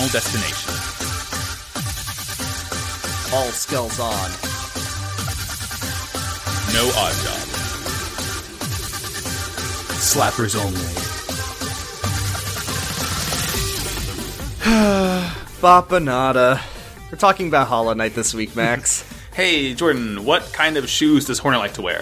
Final Destination. All skills on. No Odd Job. Slappers only. Bapanada. We're talking about Hollow Knight this week, Max. Hey, Jordan, what kind of shoes does Hornet like to wear?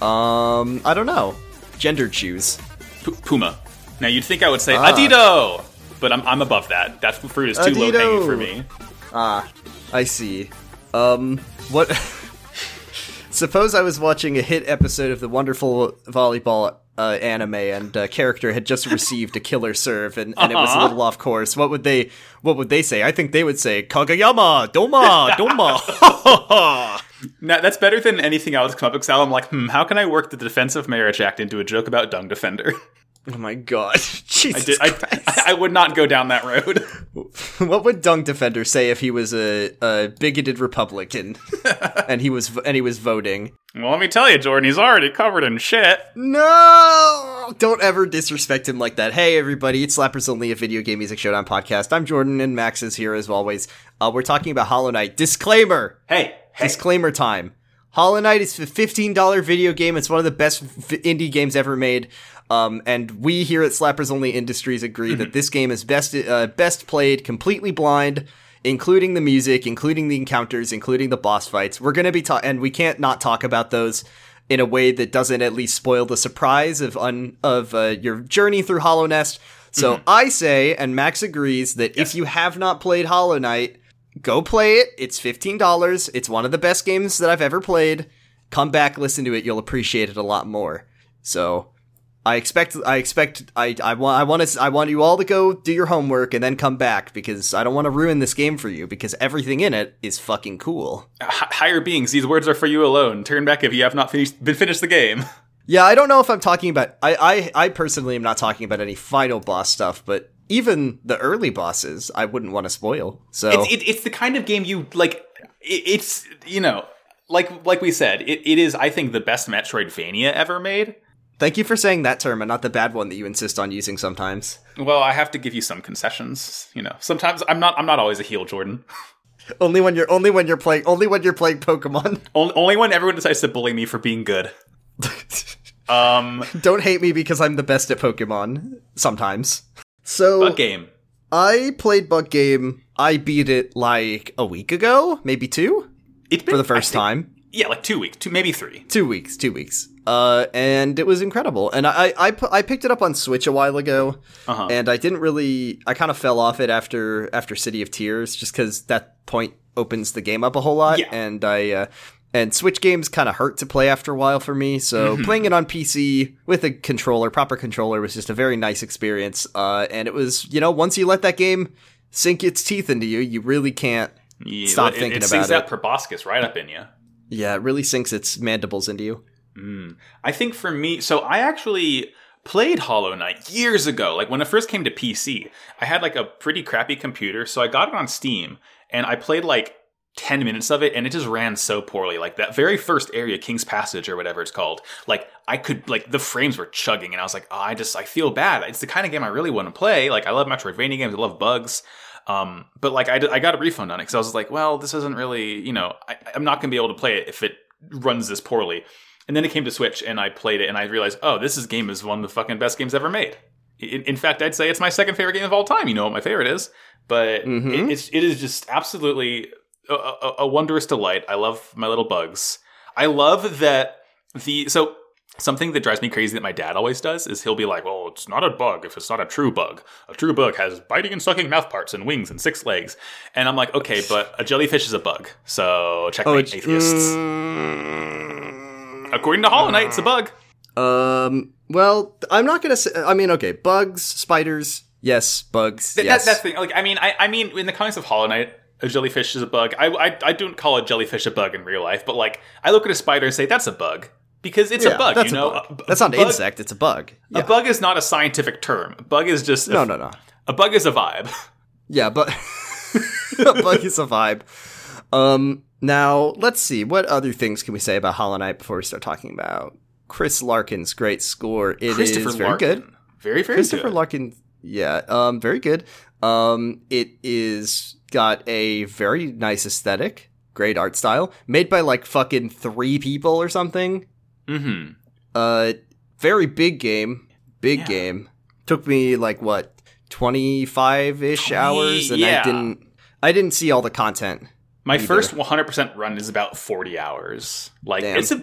um, I don't know. Gendered shoes. P- Puma. Now, you'd think I would say Ah. Adido, but I'm, I'm above that. That fruit is too low hanging for me. Ah, I see. Um, what? Suppose I was watching a hit episode of the wonderful volleyball uh, anime, and a character had just received a killer serve, and, and it was a Uh-huh. little off course. What would they? What would they say? I think they would say Kagayama, Doma, Doma. Now, that's better than anything else come up because I'm like, hmm, how can I work the Defensive Marriage Act into a joke about Dung Defender? oh my god, Jesus I, did, I, I, I would not go down that road. what would Dung Defender say if he was a, a bigoted Republican and he was and he was voting? well, let me tell you, Jordan, he's already covered in shit. No! Don't ever disrespect him like that. Hey, everybody, it's Slappers Only, a video game music showdown podcast. I'm Jordan, and Max is here as always. Uh, we're talking about Hollow Knight. Disclaimer! Hey, hey. Disclaimer time. Hollow Knight is a $15 video game. It's one of the best v- indie games ever made. Um, and we here at Slappers Only Industries agree that this game is best uh, best played completely blind, including the music, including the encounters, including the boss fights. We're gonna be ta- and we can't not talk about those in a way that doesn't at least spoil the surprise of un- of uh, your journey through Hallownest. So I say, and Max agrees that if you have not played Hollow Knight, go play it. It's $15. It's one of the best games that I've ever played. Come back, listen to it. You'll appreciate it a lot more. So, I expect I expect I I want I want to I want you all to go do your homework and then come back because I don't want to ruin this game for you because everything in it is fucking cool. H- higher beings, these words are for you alone. Turn back if you have not finished, been finished the game. Yeah, I don't know if I'm talking about I I I personally am not talking about any final boss stuff, but even the early bosses I wouldn't want to spoil. So It's, it, it's the kind of game you like. It, it's you know, like like we said, it, it is I think the best Metroidvania ever made. Thank you for saying that term and not the bad one that you insist on using sometimes. Well, I have to give you some concessions. You know, sometimes I'm not I'm not always a heel, Jordan. Only when you're only when you're playing only when you're playing Pokemon. only, only when everyone decides to bully me for being good. Um, Don't hate me because I'm the best at Pokemon sometimes. So bug game. I played Bug Game. I beat it like a week ago, maybe two, It's been for the first think- time. Yeah, like two weeks, two maybe three. Two weeks, two weeks. Uh, and it was incredible. And I, I, I picked it up on Switch a while ago, Uh-huh. and I didn't really. I kind of fell off it after after City of Tears, just because that point opens the game up a whole lot, Yeah. and I. Uh, and Switch games kind of hurt to play after a while for me, so Mm-hmm. playing it on PC with a controller, proper controller, was just a very nice experience. Uh, and it was, you know, once you let that game sink its teeth into you, you really can't. Yeah, Stop it, thinking it about sinks it. that proboscis right up in you. Yeah, it really sinks its mandibles into you. I think for me, so I actually played Hollow Knight years ago. Like when it first came to PC, I had like a pretty crappy computer, so I got it on Steam and I played like 10 minutes of it and it just ran so poorly. Like that very first area, King's Passage or whatever it's called, like I could, like the frames were chugging and I was like, oh, I just, I feel bad. It's the kind of game I really want to play. Like I love Metroidvania games, I love bugs. Um, but like I, I got a refund on it because I was like, well, this isn't really, you know, I, I'm not going to be able to play it if it runs this poorly. And then it came to Switch, and I played it, and I realized, oh, this is game is one of the fucking best games ever made. In, in fact, I'd say it's my second favorite game of all time. You know what my favorite is, but Mhm. it, it's it is just absolutely a, a, a wondrous delight. I love my little bugs. I love that the so something that drives me crazy that my dad always does is he'll be like, "Well, it's not a bug if it's not a true bug. A true bug has biting and sucking mouth parts and wings and six legs." And I'm like, "Okay, but a jellyfish is a bug, so checkmate, it's- atheists." mm, According to Hollow Knight, it's a bug. Um. Well, I'm not gonna say. I mean, okay, bugs, spiders. Yes, bugs. Th- yes. That, that's the thing. Like, I mean, I, I mean, in the context of Hollow Knight, a jellyfish is a bug. I, I, I don't call a jellyfish a bug in real life, but like, I look at a spider and say that's a bug because it's Yeah, a bug. That's you know, a bug. A b- that's not an insect. It's a bug. Yeah. A bug is not a scientific term. A bug is just a, no, no, no. A bug is a vibe. Yeah, but a bug is a vibe. Um. Now let's see. What other things can we say about Hollow Knight before we start talking about Chris Larkin's great score? It is very Larkin. good. Very, very Christopher good. Larkin. Yeah. Um. Very good. Um, it is got a very nice aesthetic, great art style, made by like fucking three people or something. Mm-hmm. Uh, very big game, big Yeah. game. Took me like what twenty five ish 20 hours, and yeah. I didn't, I didn't see all the content. My Either. first 100% run is about 40 hours. Like Damn. it's a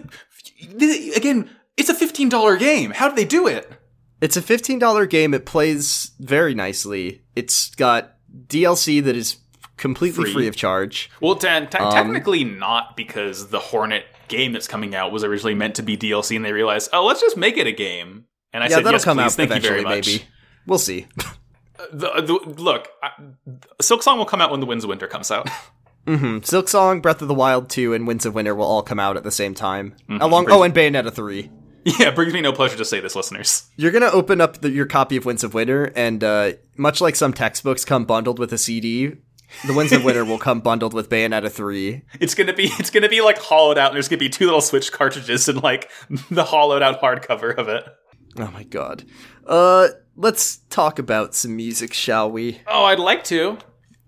again, it's a $15 game. How do they do it? It's a fifteen dollar game. It plays very nicely. It's got DLC that is completely Free. free, of charge. Well, te- Um, technically not because the Hornet game that's coming out was originally meant to be DLC, and they realized, oh, let's just make it a game. And I yeah, said, that'll yes, come please. out Thank eventually. you very much. Maybe we'll see. The, the, look, I, Silksong will come out when the Winds of Winter comes out. hmm Silksong, Breath of the Wild two, and Winds of Winter will all come out at the same time. Mhm. Along, Brings- oh, and Bayonetta three. yeah, it brings me no pleasure to say this, listeners. You're gonna open up the, your copy of Winds of Winter, and uh, much like some textbooks come bundled with a CD, the Winds of Winter will come bundled with Bayonetta three. It's gonna be it's gonna be like hollowed out, and there's gonna be two little Switch cartridges and like the hollowed out hardcover of it. Oh my god. Uh, let's talk about some music, shall we? Oh, I'd like to.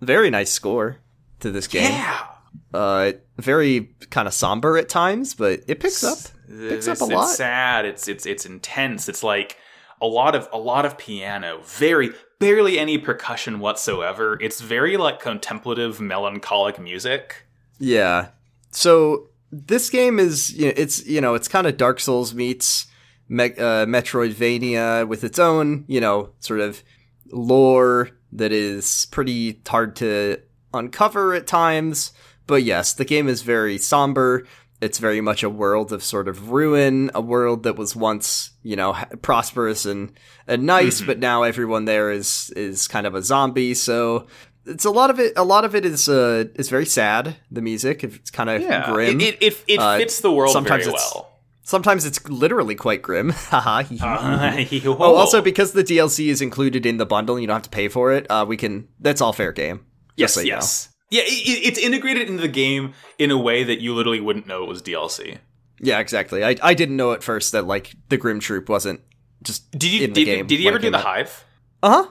Very nice score to this game. Yeah. Uh, very kind of somber at times, but it picks up. It's, Picks up a it's lot. sad. It's it's it's intense. It's like a lot of a lot of piano. Very barely any percussion whatsoever. It's very like contemplative, melancholic music. Yeah. So this game is you know, it's you know it's kind of Dark Souls meets Me- uh, Metroidvania with its own you know sort of lore that is pretty hard to uncover at times. But yes, the game is very somber. It's very much a world of sort of ruin, a world that was once, you know, prosperous and, and nice, Mhm. but now everyone there is, is kind of a zombie. So it's a lot of it, a lot of it is, uh, is very sad. The music, it's kind of grim. It it, it, it Uh, fits the world sometimes very it's- well. Sometimes it's literally quite grim. Haha. oh, Oh, also because the DLC is included in the bundle, and you don't have to pay for it. Uh, we can. That's all fair game. Yes, so you know. yes, yeah. It, it- it's integrated into the game in a way that you literally wouldn't know it was DLC. Yeah, exactly. I I didn't know at first that like the Grimm Troupe wasn't just. Did you did, game did you ever do the out. Hive? Uh huh.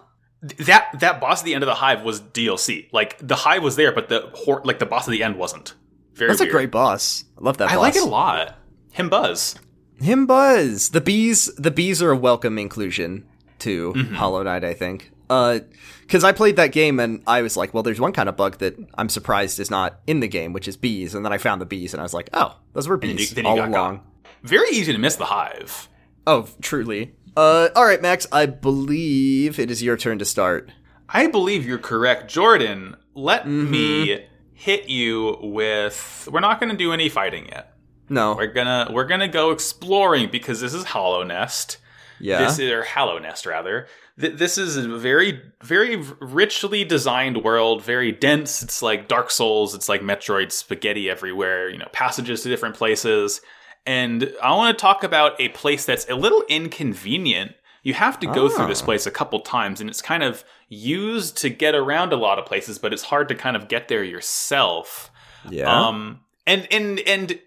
That that boss at the end of the Hive was DLC. Like the Hive was there, but the hor- like the boss at the end wasn't. Very That's a great boss. I love that. I boss. like it a lot. Him Buzz. Him Buzz. The bees. The bees are a welcome inclusion to Mm-hmm. Hollow Knight. I think. Uh, because I played that game and I was like, well, there's one kind of bug that I'm surprised is not in the game, which is bees. And then I found the bees and I was like, oh, those were then you- bees then you all got along. Very easy to miss the Hive. Oh, truly. Uh, all right, Max. I believe it is your turn to start. I believe you're correct, Jordan. Let Mm-hmm. me hit you with. We're not going to do any fighting yet. No. We're gonna we're gonna go exploring because this is Hallownest. Yeah. This is or Hallownest rather. Th- This is a very very richly designed world, very dense. It's like Dark Souls. It's like Metroid spaghetti everywhere. You know, passages to different places. And I want to talk about a place that's a little inconvenient. You have to go through this Ah. place a couple times, and it's kind of used to get around a lot of places, but it's hard to kind of get there yourself. yeah. Um, and and and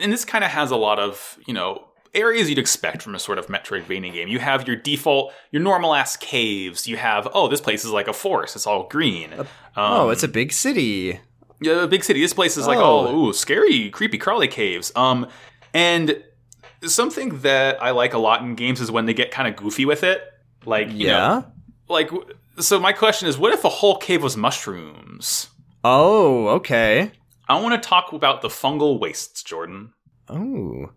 and this kind of has a lot of you know areas you'd expect from a sort of Metroidvania game. You have your default, your normal ass caves. You have oh, this place is like a forest. It's all green. Um, oh, it's a big city. yeah, a big city. This place is like Oh. oh, ooh, scary, creepy, crawly caves. Um, and something that I like a lot in games is when they get kind of goofy with it. Like you Yeah. know, like so. My question is, what if a whole cave was mushrooms? Oh, okay. I want to talk about the fungal wastes, Jordan. Oh.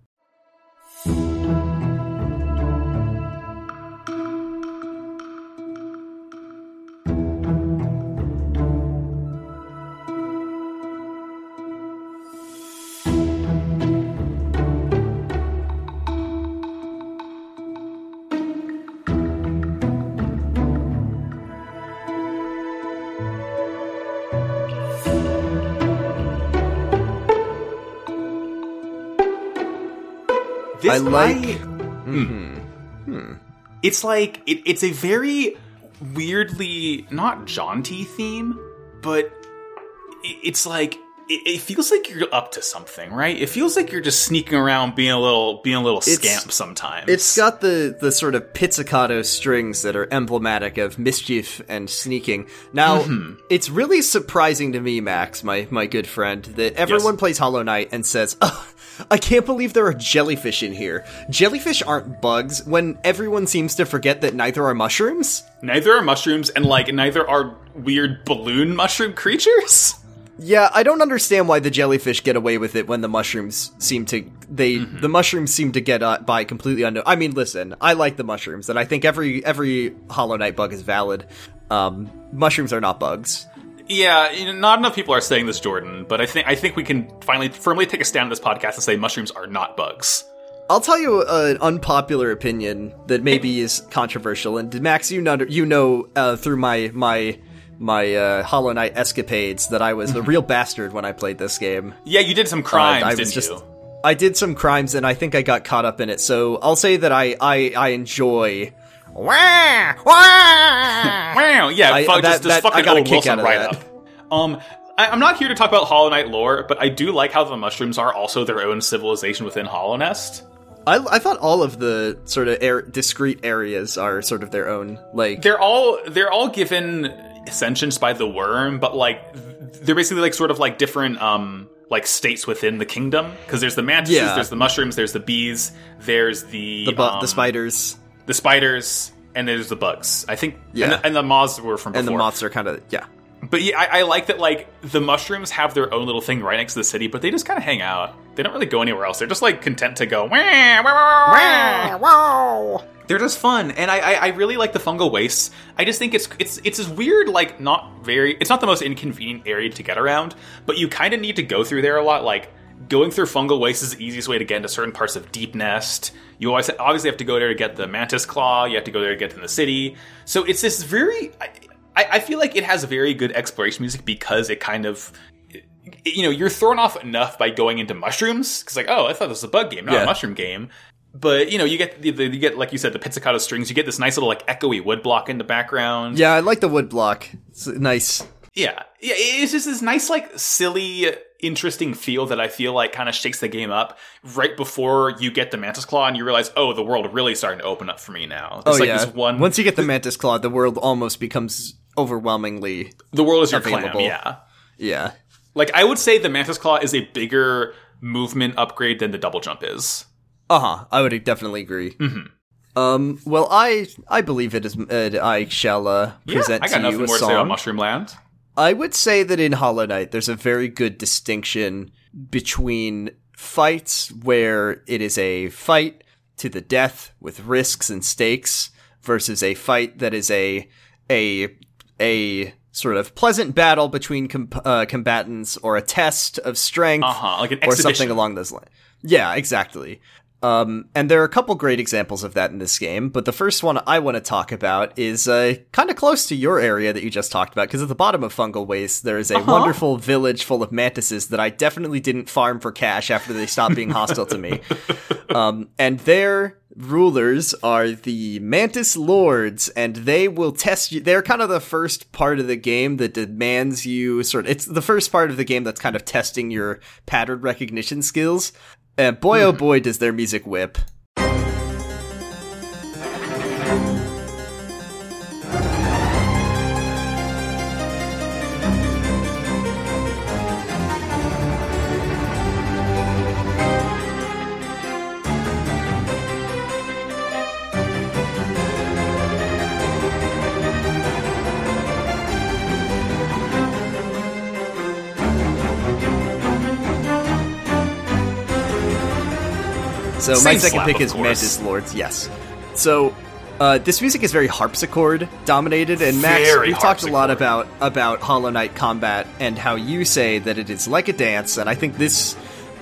This I like- I- Hmm. it's like it, it's a very weirdly not jaunty theme, but i- it's like it, it feels like you're up to something, right? It feels like you're just sneaking around, being a little, being a little scamp sometimes. It's got the the sort of pizzicato strings that are emblematic of mischief and sneaking. Now, Mm-hmm. it's really surprising to me, Max, my my good friend, that everyone Yes. plays Hollow Knight and says, "Oh, I can't believe there are jellyfish in here. Jellyfish aren't bugs." When everyone seems to forget that neither are mushrooms. neither are mushrooms, and like neither are weird balloon mushroom creatures. Yeah, I don't understand why the jellyfish get away with it when the mushrooms seem to they Mm-hmm. the mushrooms seem to get uh, by completely unknown. I mean, listen, I like the mushrooms, and I think every every Hollow Knight bug is valid. Um, mushrooms are not bugs. Yeah, you know, not enough people are saying this, Jordan. But I think I think we can finally firmly take a stand on this podcast and say mushrooms are not bugs. I'll tell you an unpopular opinion that maybe is controversial, and Max, you know, you know uh, through my my my uh, Hollow Knight escapades that I was a real bastard when I played this game. Yeah, you did some crimes, Uh, I didn't was just you? I did some crimes and I think I got caught up in it. So I'll say that I I, I enjoy. Wah, wah. Wow, yeah, I- fuck, that- just, just that- fucking I got a kick Wilson out of right that. up. Um, I, I'm not here to talk about Hollow Knight lore, but I do like how the mushrooms are also their own civilization within Hallownest. I, I thought all of the sort of air, discrete areas are sort of their own like. They're all they're all given sentience by the worm, but like they're basically like sort of like different um like states within the kingdom because there's the mantises, Yeah. there's the mushrooms, there's the bees, there's the The, bu- um, the spiders the spiders, and there's the bugs. I think, Yeah. and, the, and the moths were from before. and the moths are kind of yeah. But yeah, I, I like that. Like the mushrooms have their own little thing right next to the city, but they just kind of hang out. They don't really go anywhere else. They're just like content to go. "Wah, wah, wah, wah." They're just fun, and I, I I really like the fungal wastes. I just think it's it's it's this weird like not very. It's not the most inconvenient area to get around, but you kind of need to go through there a lot. Like going through fungal wastes is the easiest way to get into certain parts of Deepnest. You always obviously have to go there to get the mantis claw. You have to go there to get in the city. So it's this very. I, I I feel like it has very good exploration music because it kind of. You know, you're thrown off enough by going into mushrooms because, like, oh, I thought this was a bug game, not Yeah. a mushroom game. But you know, you get the, the, you get like you said the pizzicato strings. You get this nice little like echoey wood block in the background. Yeah, I like the wood block. It's nice. Yeah, yeah, it's just this nice, like, silly, interesting feel that I feel like kind of shakes the game up right before you get the Mantis Claw and you realize, oh, the world really starting to open up for me now. It's oh like yeah. this one. Once you get the mantis claw, the world almost becomes overwhelmingly the world is your available. clam, yeah. yeah. Like, I would say the Mantis Claw is a bigger movement upgrade than the double jump is. Uh huh. I would definitely agree. Mm-hmm. Um. Well, I I believe it is. Uh, I shall uh, present yeah, I got to nothing you a more to say song. Mushroom Land. I would say that in Hollow Knight, there's a very good distinction between fights where it is a fight to the death with risks and stakes versus a fight that is a a a sort of pleasant battle between com- uh, combatants or a test of strength Uh huh. Like or something along those lines. Yeah, exactly. Um, and there are a couple great examples of that in this game, but the first one I want to talk about is uh, kind of close to your area that you just talked about, because at the bottom of Fungal Waste, there is a Uh-huh. wonderful village full of mantises that I definitely didn't farm for cash after they stopped being hostile to me. Um, and their rulers are the Mantis Lords, and they will test you. They're kind of the first part of the game that demands you sort. Of. It's the first part of the game that's kind of testing your pattern recognition skills. And boy, Hmm. oh boy, does their music whip. So my second pick is course. Mantis Lords. Yes. So uh, this music is very harpsichord dominated, and Max, Very we've talked a lot about about Hollow Knight combat and how you say that it is like a dance, and I think this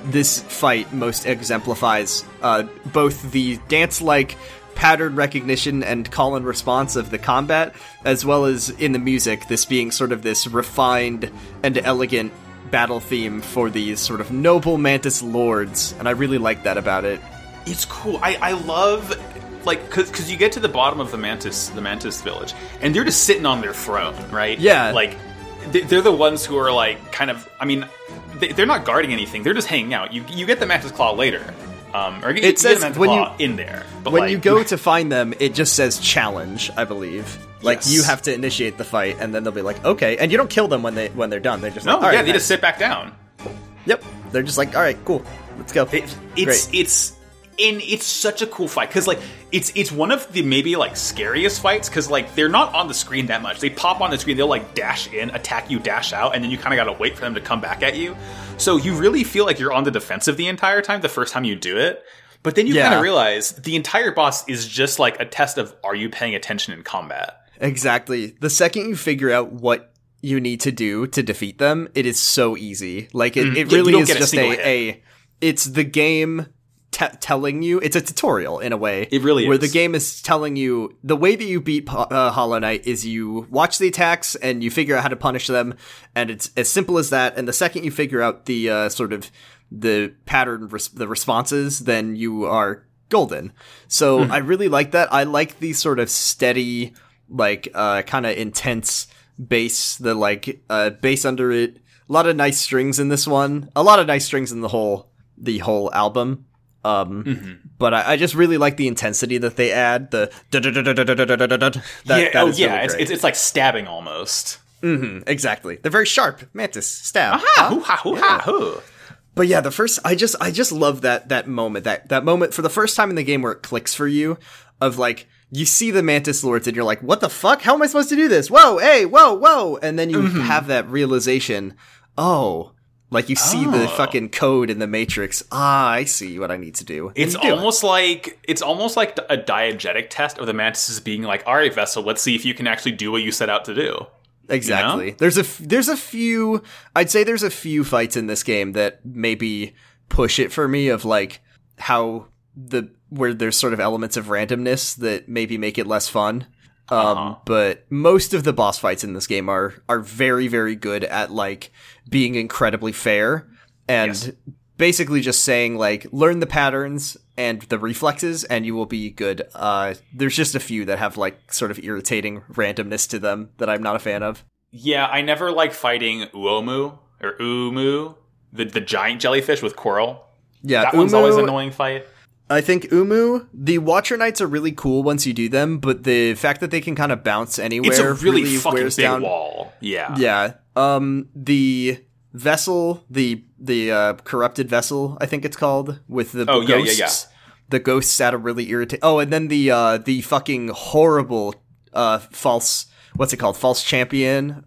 this fight most exemplifies uh, both the dance-like pattern recognition and call and response of the combat, as well as in the music, this being sort of this refined and elegant battle theme for these sort of noble mantis lords, and I really like that about it. It's cool. I, I love like because you get to the bottom of the mantis the mantis village and they're just sitting on their throne, right? Yeah. Like they- they're the ones who are like kind of. I mean, they, they're not guarding anything. They're just hanging out. You you get the mantis claw later, um, or you, you get says the mantis when you- in there. But when like, you go to find them, it just says challenge, I believe. Like Yes. you have to initiate the fight, and then they'll be like, okay, and you don't kill them when they when they're done. They're just no, like, all yeah, right, they nice." just sit back down. Yep, they're just like, all right, cool, let's go. It, it's Great. it's and it's such a cool fight because like it's it's one of the maybe like scariest fights because like they're not on the screen that much. They pop on the screen, they'll like dash in, attack you, dash out, and then you kind of got to wait for them to come back at you. So you really feel like you're on the defensive the entire time. The first time you do it. But then you Yeah. kind of realize the entire boss is just like a test of are you paying attention in combat? Exactly. The second you figure out what you need to do to defeat them, it is so easy. Like it, it Mm. You really is just a, a it's the game te- telling you it's a tutorial in a way. It really where is. the game is telling you the way that you beat uh, Hollow Knight is you watch the attacks and you figure out how to punish them, and it's as simple as that. And the second you figure out the uh, sort of the pattern, res- the responses, then you are golden. So Hmm. I really like that. I like the sort of steady, like uh, kind of intense bass. The like uh, bass under it. A lot of nice strings in this one. A lot of nice strings in the whole the whole album. Um, Mm-hmm. but I, I just really like the intensity that they add. The that, yeah, that oh is yeah, really it's, it's it's like stabbing almost. Mhm, exactly. They're very sharp. Mantis stab. Ah, hoo ha hoo ha hoo. But yeah, the first I just I just love that that moment that that moment for the first time in the game where it clicks for you of like you see the mantis lords and you're like what the fuck how am I supposed to do this whoa hey whoa whoa and then you Mm-hmm. have that realization oh like you see the Oh. fucking code in the matrix ah I see what I need to do And It's you do it. almost like it's almost like a diegetic test of the mantises being like, "All right, vessel, let's see if you can actually do what you set out to do." Exactly. There's a f- there's a few I'd say there's a few fights in this game that maybe push it for me of like how the where there's sort of elements of randomness that maybe make it less fun. Um Uh-huh. but most of the boss fights in this game are are very very good at like being incredibly fair and Yes. basically just saying like learn the patterns and the reflexes and you will be good. Uh there's just a few that have like sort of irritating randomness to them that I'm not a fan of. Yeah, I never like fighting Uomu or Umu, the the giant jellyfish with coral. Yeah, That one's always an annoying fight. I think Umu, the Watcher Knights are really cool once you do them, but the fact that they can kind of bounce anywhere It's a really, fucking wears big down. wall. Yeah. Yeah. Um the vessel, the the uh, corrupted vessel, I think it's called, with the Oh, yeah, yeah, yeah. The ghosts add a really irritate. Oh, and then the uh the fucking horrible uh false what's it called? False champion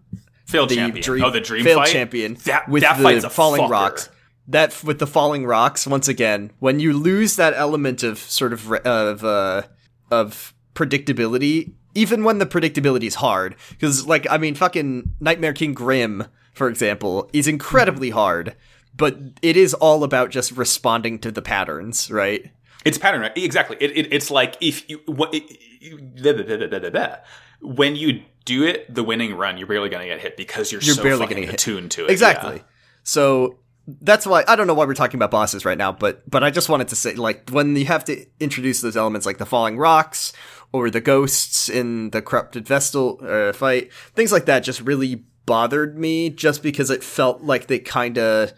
Failed the champion. dream, oh, the dream failed fight? champion That, with that the fight's a falling fucker. rocks. That with the falling rocks once again, when you lose that element of sort of of uh, of predictability, even when the predictability is hard, because like I mean, fucking Nightmare King Grimm, for example, is incredibly hard, but it is all about just responding to the patterns, right? It's pattern, right? Exactly. It, it, it's like if you, what, it, you blah, blah, blah, when you do it, the winning run, you're barely going to get hit because you're, You're so barely fucking gonna hit. attuned to it. Exactly. Yeah. So that's why I don't know why we're talking about bosses right now, but but I just wanted to say like when you have to introduce those elements like the falling rocks or the ghosts in the corrupted vessel uh, fight, things like that just really bothered me just because it felt like they kind of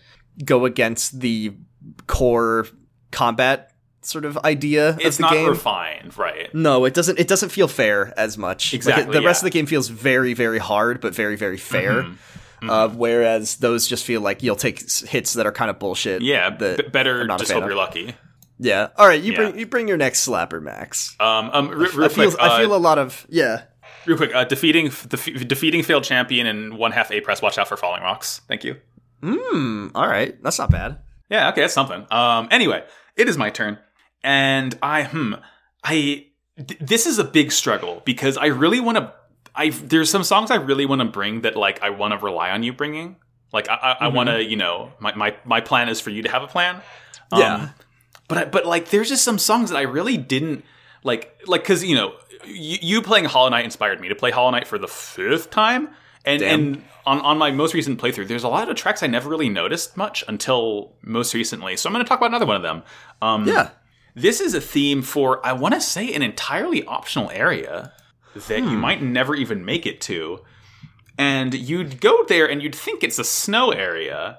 go against the core combat sort of idea It's of the game. It's not game. refined, right? No, it doesn't. It doesn't feel fair as much. Like, Exactly, it- the rest of the game feels very, very hard, but very, very fair. Mm-hmm. Uh, whereas those just feel like you'll take hits that are kind of bullshit. Yeah, b- better just hope of. you're lucky. Yeah. All right, you Yeah. bring you bring your next slapper, Max. Um, um, I feel quick, I uh, feel a lot of yeah. real quick, uh, defeating defe- defeating failed champion and one half A press. Watch out for falling rocks. Thank you. Hmm. All right, that's not bad. Yeah, okay, that's something. Um, anyway, it is my turn, and I hmm, I th- this is a big struggle because I really want to. I there's some songs I really want to bring that like I want to rely on you bringing. Like I, I, I want to, you know, my, my my plan is for you to have a plan. Um, Yeah. but I, but like there's just some songs that I really didn't like like because you know you, you playing Hollow Knight inspired me to play Hollow Knight for the fifth time and Damn. and on, on my most recent playthrough there's a lot of tracks I never really noticed much until most recently so I'm going to talk about another one of them um, Yeah. this is a theme for I want to say an entirely optional area that Hmm. you might never even make it to and you'd go there and you'd think it's a snow area,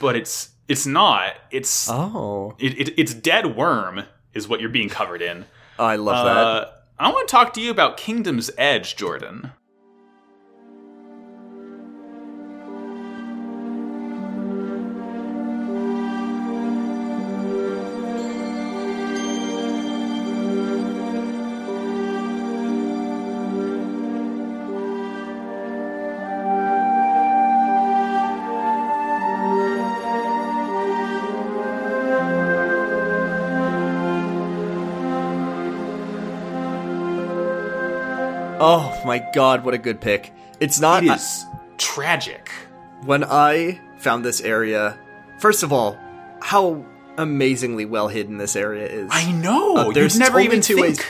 but it's it's not. It's Oh, it, it, it's dead worm is what you're being covered in. I love that. Uh, I want to talk to you about Kingdom's Edge, Jordan. My god, what a good pick. It's not It is tragic. when I found this area. First of all, how amazingly well hidden this area is. I know. Uh, there's never even two think. ways.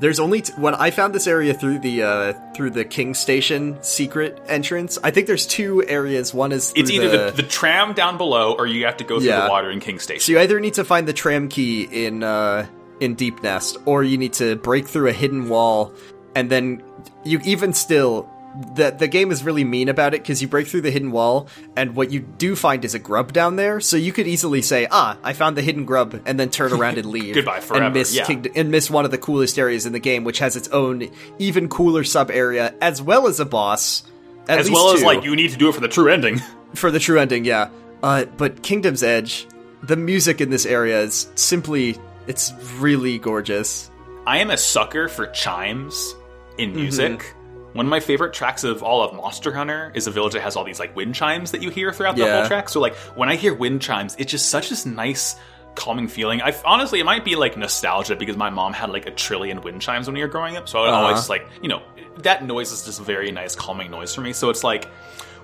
There's only t- when I found this area through the uh, through the King Station secret entrance. I think there's two areas. One is It's either the, the tram down below, or you have to go through Yeah. the water in King Station. So you either need to find the tram key in uh, in Deepnest, or you need to break through a hidden wall, and then you even still the the game is really mean about it because you break through the hidden wall, and what you do find is a grub down there. So you could easily say, "Ah, I found the hidden grub," and then turn around and leave. Goodbye forever, And miss yeah. And miss one of the coolest areas in the game, which has its own even cooler sub area as well as a boss. As well as two like you need to do it for the true ending. for the true ending, yeah. Uh, but Kingdom's Edge, the music in this area is simply, it's really gorgeous. I am a sucker for chimes in Mm-hmm. music. One of my favorite tracks of all of Monster Hunter is a village that has all these like wind chimes that you hear throughout the whole track. So like when I hear wind chimes, it's just such this nice calming feeling. I honestly it might be like nostalgia because my mom had like a trillion wind chimes when we were growing up. So I would Uh-huh. always just like, you know, that noise is just a very nice calming noise for me. So it's like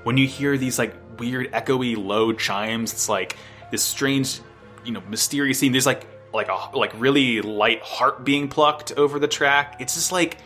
when you hear these like weird echoey low chimes, it's like this strange, you know, mysterious scene. There's like like a like really light heart being plucked over the track. It's just like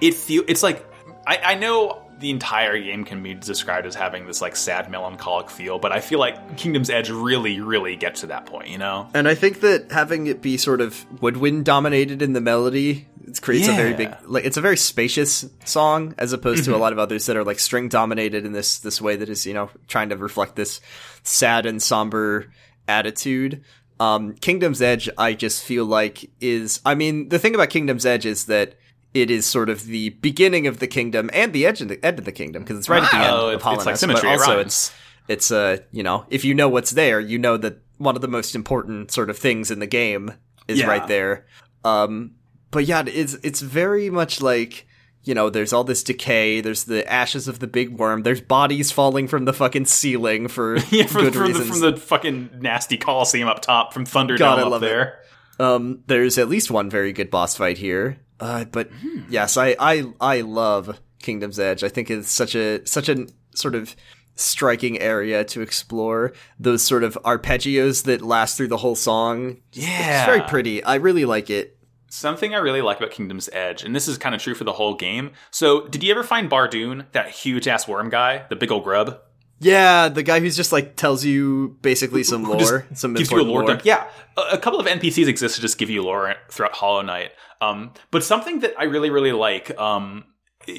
it feel it's like I, I know the entire game can be described as having this like sad melancholic feel, but I feel like Kingdom's Edge really, really gets to that point, you know? And I think that having it be sort of woodwind dominated in the melody it creates a very big, like it's a very spacious song as opposed to a lot of others that are like string dominated in this this way that is you know trying to reflect this sad and somber attitude. Um, Kingdom's Edge, I just feel like is, I mean, the thing about Kingdom's Edge is that it is sort of the beginning of the kingdom and the edge of the end of the kingdom because it's right at the end Wow, of it's- it's like symmetry, but it also it's it's uh you know if you know what's there you know that one of the most important sort of things in the game is Yeah. right there um but yeah it's it's very much like you know there's all this decay there's the ashes of the big worm there's bodies falling from the fucking ceiling for Yeah, from, good from, the, reasons from the fucking nasty Coliseum up top from Thunderdome God, I up love it. there. Um, there's at least one very good boss fight here. Uh, but yes, I, I I love Kingdom's Edge. I think it's such a such a sort of striking area to explore. Those sort of arpeggios that last through the whole song. Yeah. It's very pretty. I really like it. Something I really like about Kingdom's Edge, and this is kind of true for the whole game. So, did you ever find Bardoon, that huge ass worm guy, the big old grub? Yeah, the guy who's just like tells you basically some lore, some gives you a lore lore. Yeah, a, a couple of NPCs exist to just give you lore throughout Hollow Knight. Um, but something that I really, really like. Um,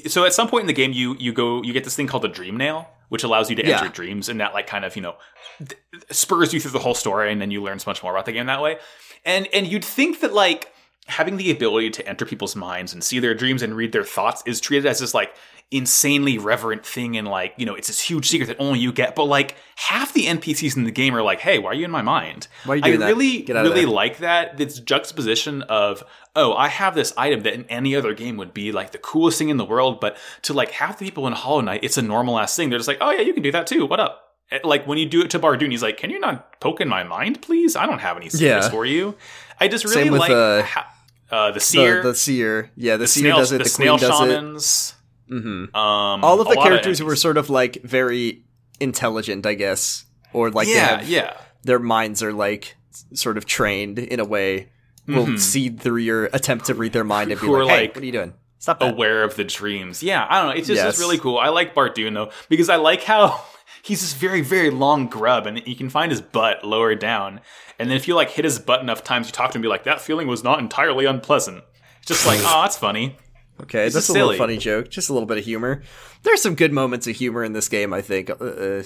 so at some point in the game, you you go you get this thing called the Dream Nail, which allows you to Yeah. enter dreams, and that like kind of you know th- spurs you through the whole story, and then you learn so much more about the game that way. And and you'd think that like having the ability to enter people's minds and see their dreams and read their thoughts is treated as this like insanely reverent thing and like you know it's this huge secret that only you get but like half the npcs in the game are like hey why are you in my mind? Why are you doing i that? really Get out of really like that this juxtaposition of oh i have this item that in any other game would be like the coolest thing in the world but to like half the people in hollow knight it's a normal ass thing. They're just like oh yeah you can do that too. What up? Like when you do it to bardoon he's like can you not poke in my mind please? I don't have any secrets Yeah. for you. I just really Same with, like uh, how, uh, the seer. The, the seer, yeah, the, seer snail, does it. the, The, snail does it. Shamans hmm um All of the characters who were sort of like very intelligent, I guess, or like yeah have yeah their minds are like sort of trained in a way will see through your attempt to read their mind and be Mm-hmm. Like, "Hey, like, what are you doing? Stop that!" aware of the dreams. Yeah, I don't know. It's just Yes. it's really cool. I like Bardoon though because I like how he's this very very long grub and you can find his butt lower down. And then if you like hit his butt enough times, you talk to him, be like, "That feeling was not entirely unpleasant." Just like, oh, that's funny. Okay, It's that's just a little funny joke. Just a little bit of humor. There's some good moments of humor in this game. I think. Uh, uh,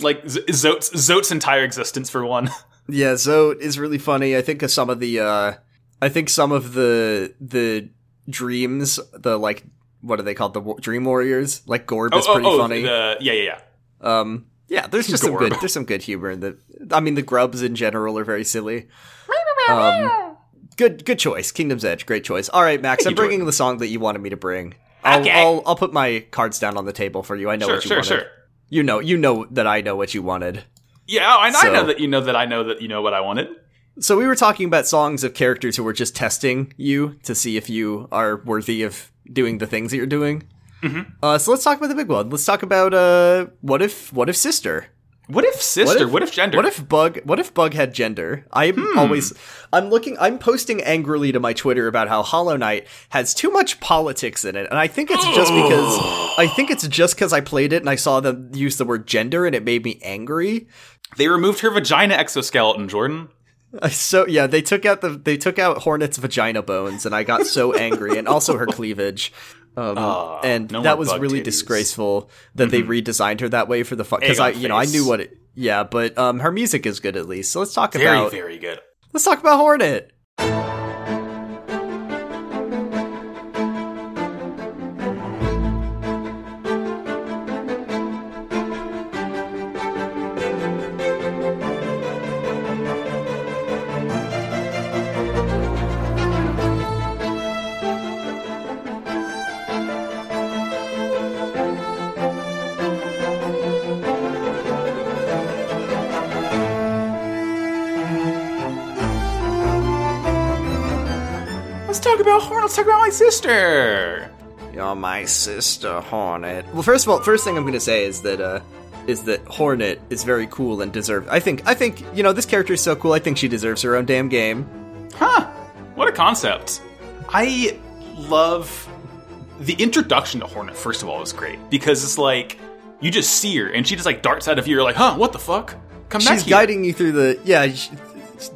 Like Z- Zote's, Zote's entire existence for one. yeah, Zote is really funny. I think of some of the. uh I think some of the the dreams, the like, what are they called? The wa- Dream Warriors. Like Gorb is pretty funny. the- yeah, yeah, yeah. Um, yeah, there's just some good. There's some good humor in the. I mean, the grubs in general are very silly. Um, good, good choice. Kingdom's Edge, great choice. All right, Max, Thank I'm bringing the song that you wanted me to bring. I'll, Okay. I'll, I'll put my cards down on the table for you. I know Sure, what you sure, wanted. sure. You know, you know that I know what you wanted. Yeah, I, I So- know that you know that I know that you know what I wanted. So we were talking about songs of characters who were just testing you to see if you are worthy of doing the things that you're doing. Mm-hmm. Uh, so let's talk about the big one. Let's talk about uh, what if what if sister? What if sister? What if, gender? What if bug? What if bug had gender? I'm Hmm. always. I'm looking. I'm posting angrily to my Twitter about how Hollow Knight has too much politics in it, and I think it's just because I think it's just because I played it and I saw them use the word gender, and it made me angry. they removed her vagina exoskeleton, Jordan? So yeah, they took out the they took out Hornet's vagina bones, and I got so angry, and also her cleavage. Um, and no that was really titties. disgraceful that they redesigned her that way for the fun because I you know I knew what it yeah but um her music is good at least so let's talk about Very, about very good. let's talk about Hornet Let's talk about my sister. You're my sister Hornet. Well, first of all, first thing I'm going to say is that uh, is that Hornet is very cool and deserved. I think I think you know this character is so cool. I think she deserves her own damn game. Huh. What a concept. I love the introduction to Hornet, first of all, is great. Because it's like, you just see her and she just like darts out of you. You're like, huh, what the fuck? Come back She's here. guiding you through the yeah. sh-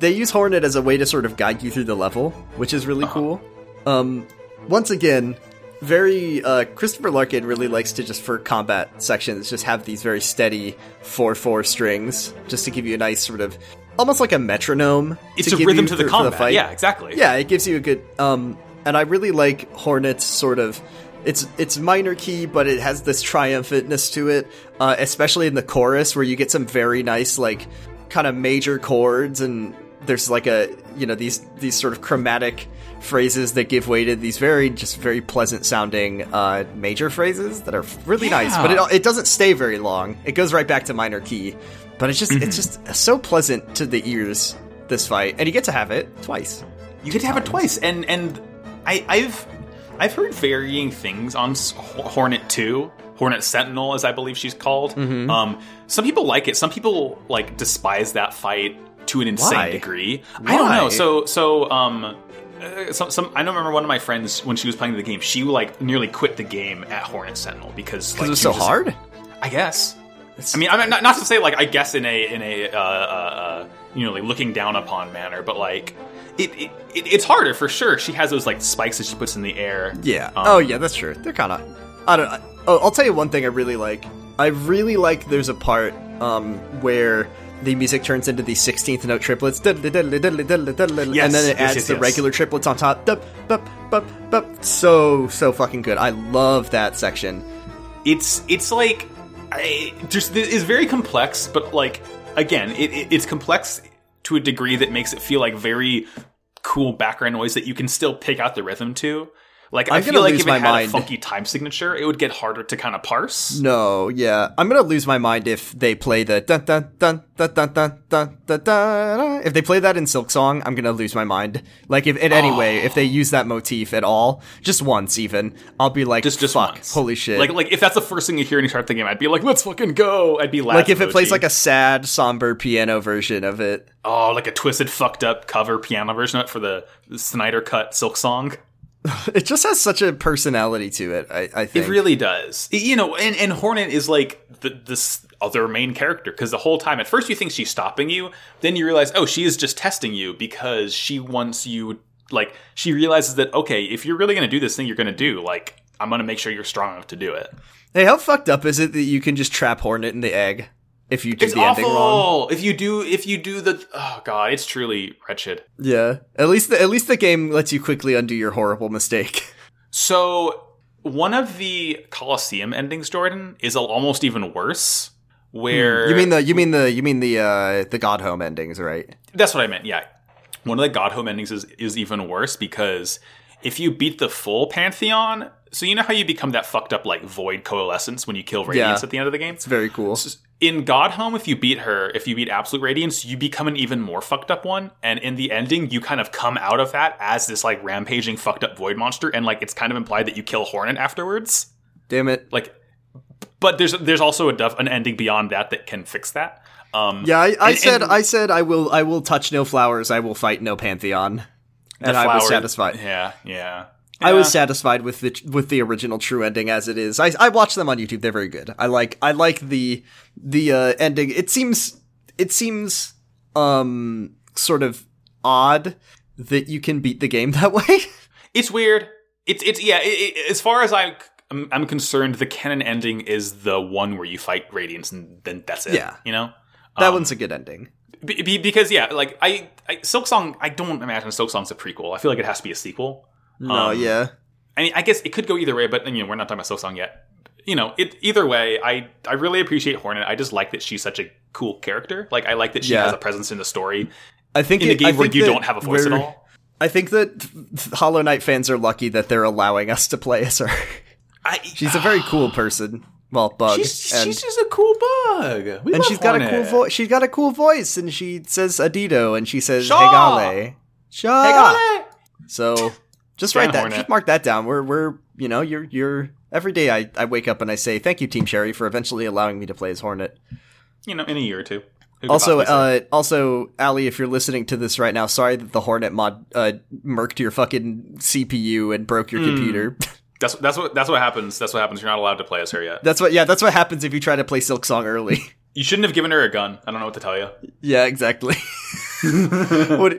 They use Hornet as a way to sort of guide you through the level, which is really cool. Um, once again, very uh, Christopher Larkin really likes to just for combat sections just have these very steady four four strings, just to give you a nice sort of almost like a metronome. It's a rhythm to the combat. fight. yeah, exactly. Yeah, it gives you a good um and I really like Hornet's sort of it's it's minor key, but it has this triumphantness to it, uh, especially in the chorus where you get some very nice like kind of major chords and there's like a you know these these sort of chromatic phrases that give way to these very just very pleasant sounding uh, major phrases that are really nice, but it it doesn't stay very long. It goes right back to minor key, but it's just it's just so pleasant to the ears this fight, and you get to have it twice. You get to have it twice, and and I, I've I've heard varying things on Hornet Two, Hornet Sentinel, as I believe she's called. Mm-hmm. Um, some people like it. Some people like despise that fight to an insane Why? degree. I don't know. So so um. Uh, some, some, I don't remember one of my friends when she was playing the game. She like nearly quit the game at Hornet Sentinel because like, it was so just- hard. I guess. I mean, I mean, not, not to say like I guess in a in a uh, uh, uh, you know like looking down upon manner, but like it, it, it it's harder for sure. She has those like spikes that she puts in the air. Yeah. Um, oh yeah, that's true. They're kind of. I don't. I, oh, I'll tell you one thing I really like. I really like. There's a part um where the music turns into the 16th note triplets, Yes, and then it adds yes, the yes. regular triplets on top. So so fucking good. I love that section. It's it's like I, just it's very complex, but like again, it, it, it's complex to a degree that makes it feel like very cool background noise that you can still pick out the rhythm to. Like i I'm feel gonna like if it had mind. a funky time signature, it would get harder to kind of parse. No, yeah, I'm gonna lose my mind if they play the dun dun dun dun dun dun dun dun dun. If they play that in Silksong, I'm gonna lose my mind. Like if in any way, if they use that motif at all, just once even, I'll be like, Just just fuck, once. holy shit. Like like if that's the first thing you hear and you start the game, I'd be like, let's fucking go. I'd be laughing. like if it plays like a sad, somber piano version of it. oh like a twisted, fucked up cover piano version of it for the Snyder cut Silksong. It just has such a personality to it. I, I think. It really does. You know, and, and Hornet is like the, this other main character because the whole time, at first you think she's stopping you, then you realize, oh, she is just testing you because she wants you. like she realizes that okay, if you're really going to do this thing, you're going to do like I'm going to make sure you're strong enough to do it. Hey, how fucked up is it that you can just trap Hornet in the egg if you do It's the ending wrong? awful. If you do, if you do the, oh god, it's truly wretched. Yeah. At least the, at least the game lets you quickly undo your horrible mistake. So one of the Coliseum endings, Jordan, is almost even worse. Where Hmm. You mean the you mean the you mean the uh the Godhome endings, right? That's what I meant. Yeah, one of the Godhome endings is is even worse because if you beat the full Pantheon, so you know how you become that fucked up like void coalescence when you kill Radiance Yeah. at the end of the game. It's very cool. In Godhome, if you beat her, if you beat Absolute Radiance, you become an even more fucked up one. And in the ending, you kind of come out of that as this like rampaging fucked up void monster, and like it's kind of implied that you kill Hornet afterwards. Damn it. Like, but there's there's also a duff, an ending beyond that that can fix that. Um, Yeah, I, I And- said and- I said I will I will touch no flowers, I will fight no pantheon. the And I was satisfied. Yeah, yeah. I was satisfied with the with the original true ending as it is. I I watched them on YouTube. They're very good. I like I like the the uh, ending. It seems it seems um sort of odd that you can beat the game that way. It's weird. It's it's yeah. It, it, as far as I I'm, I'm concerned, the canon ending is the one where you fight Radiance, and then that's it. Yeah. you know. that Um, one's a good ending. be, be- because yeah, like I, I Silksong. I don't imagine Silksong's a prequel. I feel like it has to be a sequel. No, um, yeah. I mean, I guess it could go either way, but you know, we're not talking about Silksong yet. You know, it either way. I I really appreciate Hornet. I just like that she's such a cool character. Like I like that she Yeah. has a presence in the story I think in the it- I game where you don't have a voice at all. I think that Hollow Knight fans are lucky that they're allowing us to play as her. I, She's a very cool person. Well, bug. She's, and she's just a cool bug. We and love she's got a cool Hornet. voice. She's got a cool voice, and she says Adido, and she says Shaw! Hegale. Shaw. Got. So just write that. Hornet. Just mark that down. We're we're you know you're you're every day I, I wake up and I say thank you Team Cherry for eventually allowing me to play as Hornet. You know, in a year or two. Also, uh, also, Ali, if you're listening to this right now, sorry that the Hornet mod uh, murked your fucking CPU and broke your Hmm. computer. that's that's what that's what happens. That's what happens. You're not allowed to play as her yet. that's what. Yeah, that's what happens if you try to play Silksong early. You shouldn't have given her a gun. I don't know what to tell you. yeah, exactly. what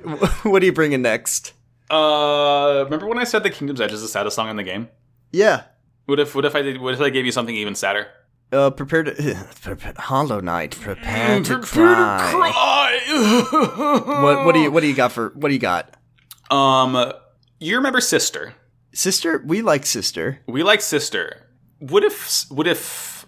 What are you bringing next? Uh, remember when I said the Kingdom's Edge is the saddest song in the game? Yeah. What if what if I did what if I gave you something even sadder? Uh, prepare to prepare, Hollow Knight. Prepare to Prepare cry. cry. What What do you What do you got for What do you got? Um, you remember Sister? Sister, we like sister. We like Sister. What if what if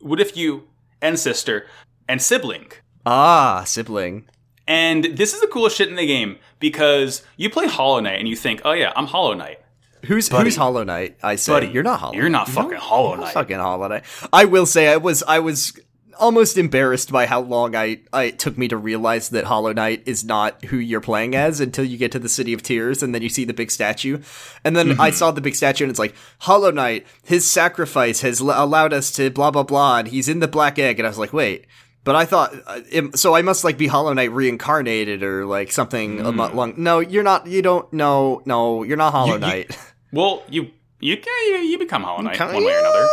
what if you and Sister and Sibling Ah, sibling. And this is the coolest shit in the game because you play Hollow Knight and you think, oh yeah, I'm Hollow Knight. Who's Buddy. Who's Hollow Knight? I say Buddy, you're not Hollow. Knight. You're not fucking Hollow Knight. Fucking Hollow Knight. I will say I was I was almost embarrassed by how long I, I it took me to realize that Hollow Knight is not who you're playing as until you get to the City of Tears and then you see the big statue. And then I mhm. saw the big statue and it's like, Hollow Knight, his sacrifice has l- allowed us to blah blah blah and he's in the black egg and I was like, wait. But I thought, uh, it, so I must like be Hollow Knight reincarnated or like something along. No, you're not. You don't. No, no, you're not Hollow You- you- Knight. Well, you you you, you become Hollow Knight one way or another.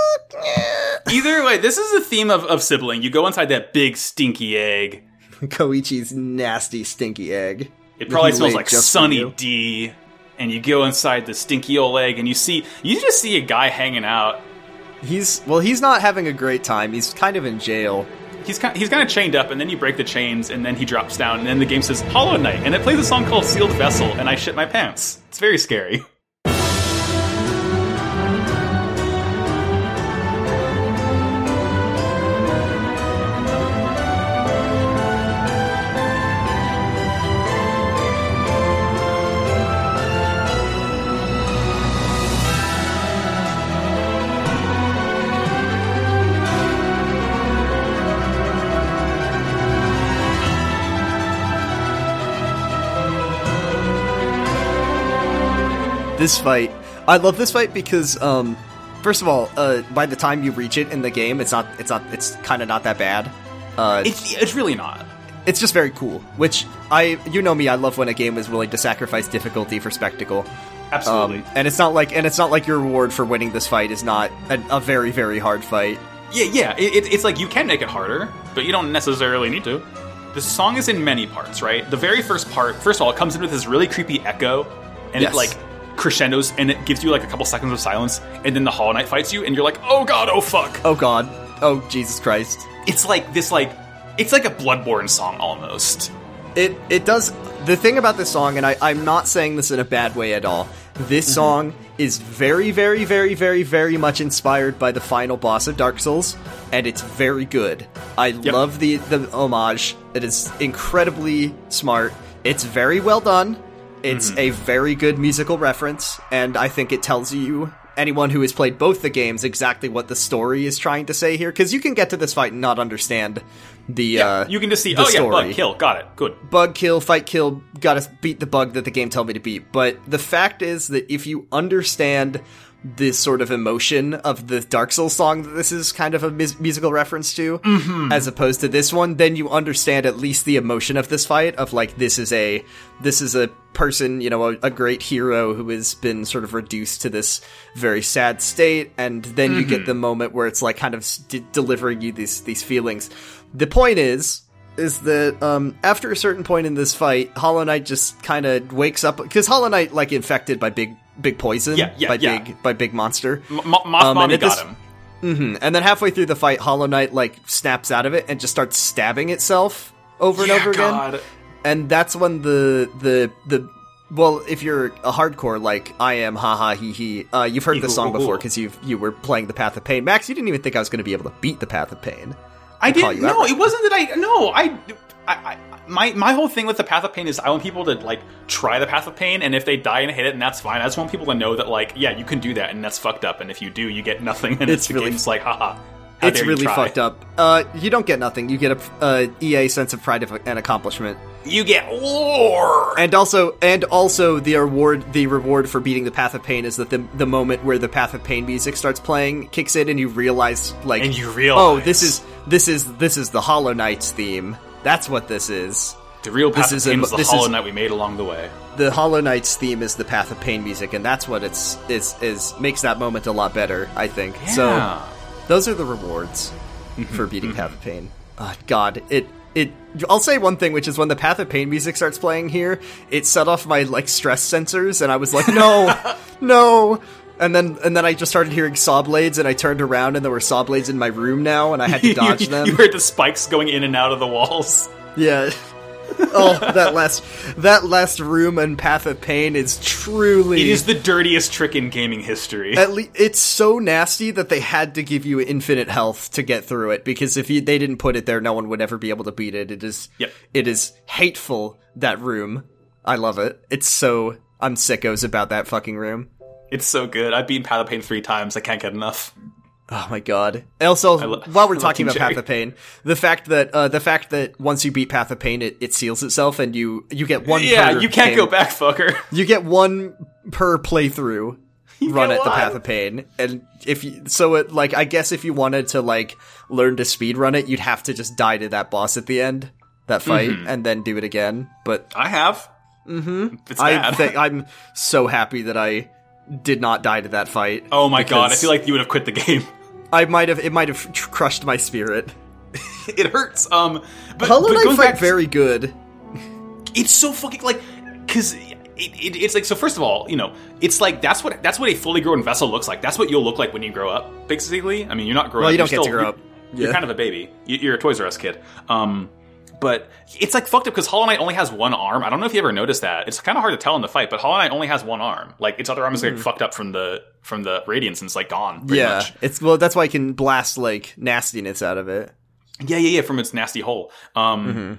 Either way, this is the theme of, of sibling. You go inside that big stinky egg. Koichi's nasty stinky egg. It probably smells like Sunny. D. And you go inside the stinky old egg, and you see you just see a guy hanging out. He's well, he's not having a great time. He's kind of in jail. He's kind, he's kind of chained up, and then you break the chains, and then he drops down, and then the game says Hollow Knight, and it plays a song called Sealed Vessel, and I shit my pants. It's very scary. This fight, I love this fight because, um, first of all, uh, by the time you reach it in the game, it's not, it's not, it's kind of not that bad. Uh, It's it's really not. it's just very cool. Which I, you know me, I love when a game is willing to sacrifice difficulty for spectacle. Absolutely. Um, and it's not like, and it's not like your reward for winning this fight is not a, a very, very hard fight. Yeah, yeah. It, it, it's like you can make it harder, but you don't necessarily need to. The song is in many parts, right? The very first part, first of all, it comes in with this really creepy echo and Yes. it like crescendos and it gives you like a couple seconds of silence, and then the Hollow Knight fights you, and you're like, oh god, oh fuck. Oh god. Oh Jesus Christ. It's like this like it's like a Bloodborne song almost. It it does the thing about this song, and I, I'm not saying this in a bad way at all. This mm-hmm. song is very, very, very, very, very much inspired by the final boss of Dark Souls, and it's very good. I love the the homage. It is incredibly smart. It's very well done. It's a very good musical reference, and I think it tells you anyone who has played both the games exactly what the story is trying to say here. Because you can get to this fight and not understand the uh, you can just see, the oh yeah, story bug, kill, got it, good. bug kill, fight kill, gotta beat the bug that the game told me to beat. But the fact is that if you understand this sort of emotion of the Dark Souls song that this is kind of a mus- musical reference to, as opposed to this one, then you understand at least the emotion of this fight of like this is a this is a person, you know, a, a great hero who has been sort of reduced to this very sad state, and then you get the moment where it's like kind of de- delivering you these these feelings. The point is, is that um, after a certain point in this fight, Hollow Knight just kind of wakes up because Hollow Knight like infected by big big poison, Yeah, yeah, by yeah. big by big monster, M- Moth Um, Mommy got this- him. hmm and then halfway through the fight, Hollow Knight like snaps out of it and just starts stabbing itself over and over again, and that's when the the the well, if you're a hardcore like I am, haha he he, uh, you've heard this song before because you you were playing the Path of Pain. Max, you didn't even think I was going to be able to beat the Path of Pain. I didn't. No, it wasn't that I. No, I. I, I my my whole thing with the path of pain is I want people to like try the path of pain, and if they die and hit it, and that's fine. I just want people to know that like, yeah, you can do that, and that's fucked up. And if you do, you get nothing. And It's it's, really- like, haha. how it's really fucked up. Uh, you don't get nothing. You get a, a EA sense of pride and accomplishment, You get war. and also and also the reward the reward for beating the Path of Pain is that the the moment where the Path of Pain music starts playing kicks in, and you realize like And you realize, oh this is this is this is the Hollow Knight's theme. That's what this is. The real path is of pain a- was the this Hollow is- Knight we made along the way. The Hollow Knight's theme is the Path of Pain music, and that's what it's is is makes that moment a lot better. I think so. Those are the rewards mm-hmm. for beating mm-hmm. Path of Pain. Oh, God, it it. I'll say one thing, which is when the Path of Pain music starts playing here, it set off my like stress sensors, and I was like, no, no. And then and then I just started hearing saw blades, and I turned around, and there were saw blades in my room now, and I had to dodge them. you heard the spikes going in and out of the walls. Yeah. oh, that last that last room and Path of Pain is truly It is the dirtiest trick in gaming history. At least it's so nasty that they had to give you infinite health to get through it because if you, they didn't put it there, no one would ever be able to beat it. It is Yep. it is hateful that room. I love it. It's so I'm sickos about that fucking room. It's so good. I've beaten Path of Pain three times. I can't get enough. Oh my god! And also, lo- while we're talking about Path of Pain, the fact that uh, the fact that once you beat Path of Pain, it, it seals itself, and you you get one. Yeah, per you can't game. go back, fucker. You get one per playthrough run get at the. Path of Pain, and if you so it like I guess if you wanted to like learn to speed run it, you'd have to just die to that boss at the end, that fight, Mm-hmm. and then do it again. But I have. Mm-hmm. It's I think I'm so happy that I did not die to that fight. oh my god! I feel like you would have quit the game. I might have it might have tr- crushed my spirit. it hurts. Um, but, Hollow Knight going fight back to- very good. it's so fucking like because it, it, it's like so first of all you know it's like that's what that's what a fully grown vessel looks like that's what you'll look like when you grow up basically i mean you're not growing Well, up you don't you're get to still- grow you're- up. you're kind of a baby You- you're a toys r us kid um but it's like fucked up because Hollow Knight only has one arm. I don't know if you ever noticed that. It's kind of hard to tell in the fight, but Hollow Knight only has one arm. Like its other arm is like fucked up from the from the radiance and it's like gone. Pretty. Yeah, much. it's well that's why I can blast like nastiness out of it. Yeah, yeah, yeah, from its nasty hole. Um, Mm-hmm.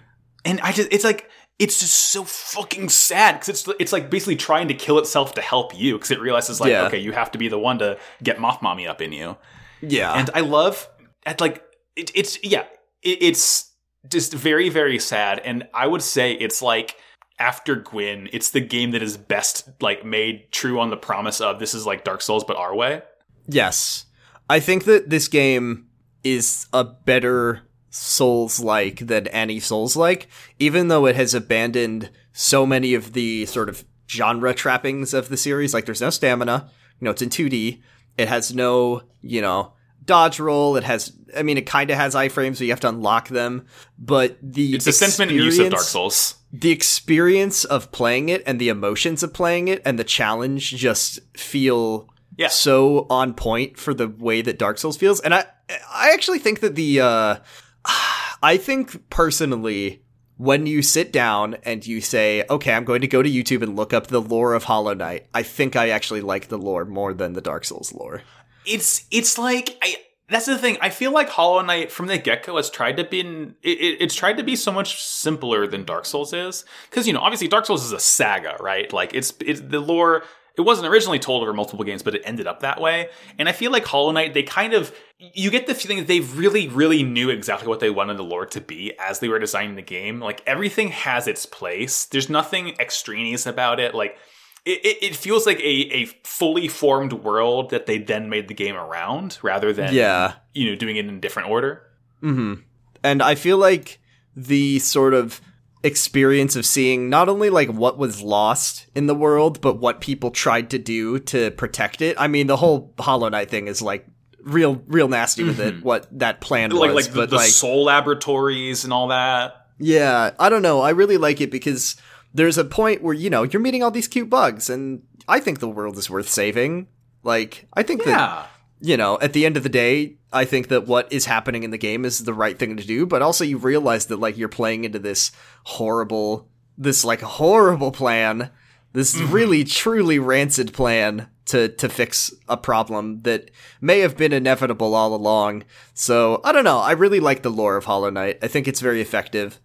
and I just, it's like, it's just so fucking sad because it's, it's like basically trying to kill itself to help you because it realizes like, Yeah. okay, you have to be the one to get Moth Mommy up in you. Yeah, And I love, at like, it, it's yeah, it, it's just very, very sad. And I would say it's like after Gwyn, it's the game that is best like made true on the promise of this is like Dark Souls but our way. Yes. I think that this game is a better Souls like than any Souls like, even though it has abandoned so many of the sort of genre trappings of the series. Like, there's no stamina, you know, it's in 2D, it has no, you know, dodge roll. It has, I mean, it kind of has iframes, so you have to unlock them. But the It's a sentiment and use of Dark Souls. the experience of playing it and the emotions of playing it and the challenge just feel Yeah. so on point for the way that Dark Souls feels. And I I actually think that the uh I think personally when you sit down and you say, "Okay, I'm going to go to YouTube and look up the lore of Hollow Knight." I think I actually like the lore more than the Dark Souls lore. It's it's like I that's the thing. I feel like Hollow Knight from the get go has tried to be it, it, it's tried to be so much simpler than Dark Souls is because you know obviously Dark Souls is a saga, right? Like it's it's the lore. It wasn't originally told over multiple games, but it ended up that way. And I feel like Hollow Knight, they kind of you get the feeling that they really, really knew exactly what they wanted the lore to be as they were designing the game. Like everything has its place. There's nothing extraneous about it. Like it, it, it feels like a, a fully formed world that they then made the game around rather than Yeah. you know doing it in a different order hmm And I feel like the sort of experience of seeing not only like what was lost in the world, but what people tried to do to protect it. I mean, the whole Hollow Knight thing is like real, real nasty with it. What that plan Mm-hmm. like was, like the, but the like, soul laboratories and all that yeah, I don't know. I really like it because there's a point where you know you're meeting all these cute bugs, and I think the world is worth saving. Like, I think that you know, at the end of the day, I think that what is happening in the game is the right thing to do, but also you realize that like you're playing into this horrible, this like horrible plan, this mm-hmm. really truly rancid plan to to fix a problem that may have been inevitable all along. So, I don't know, I really like the lore of Hollow Knight. I think it's very effective.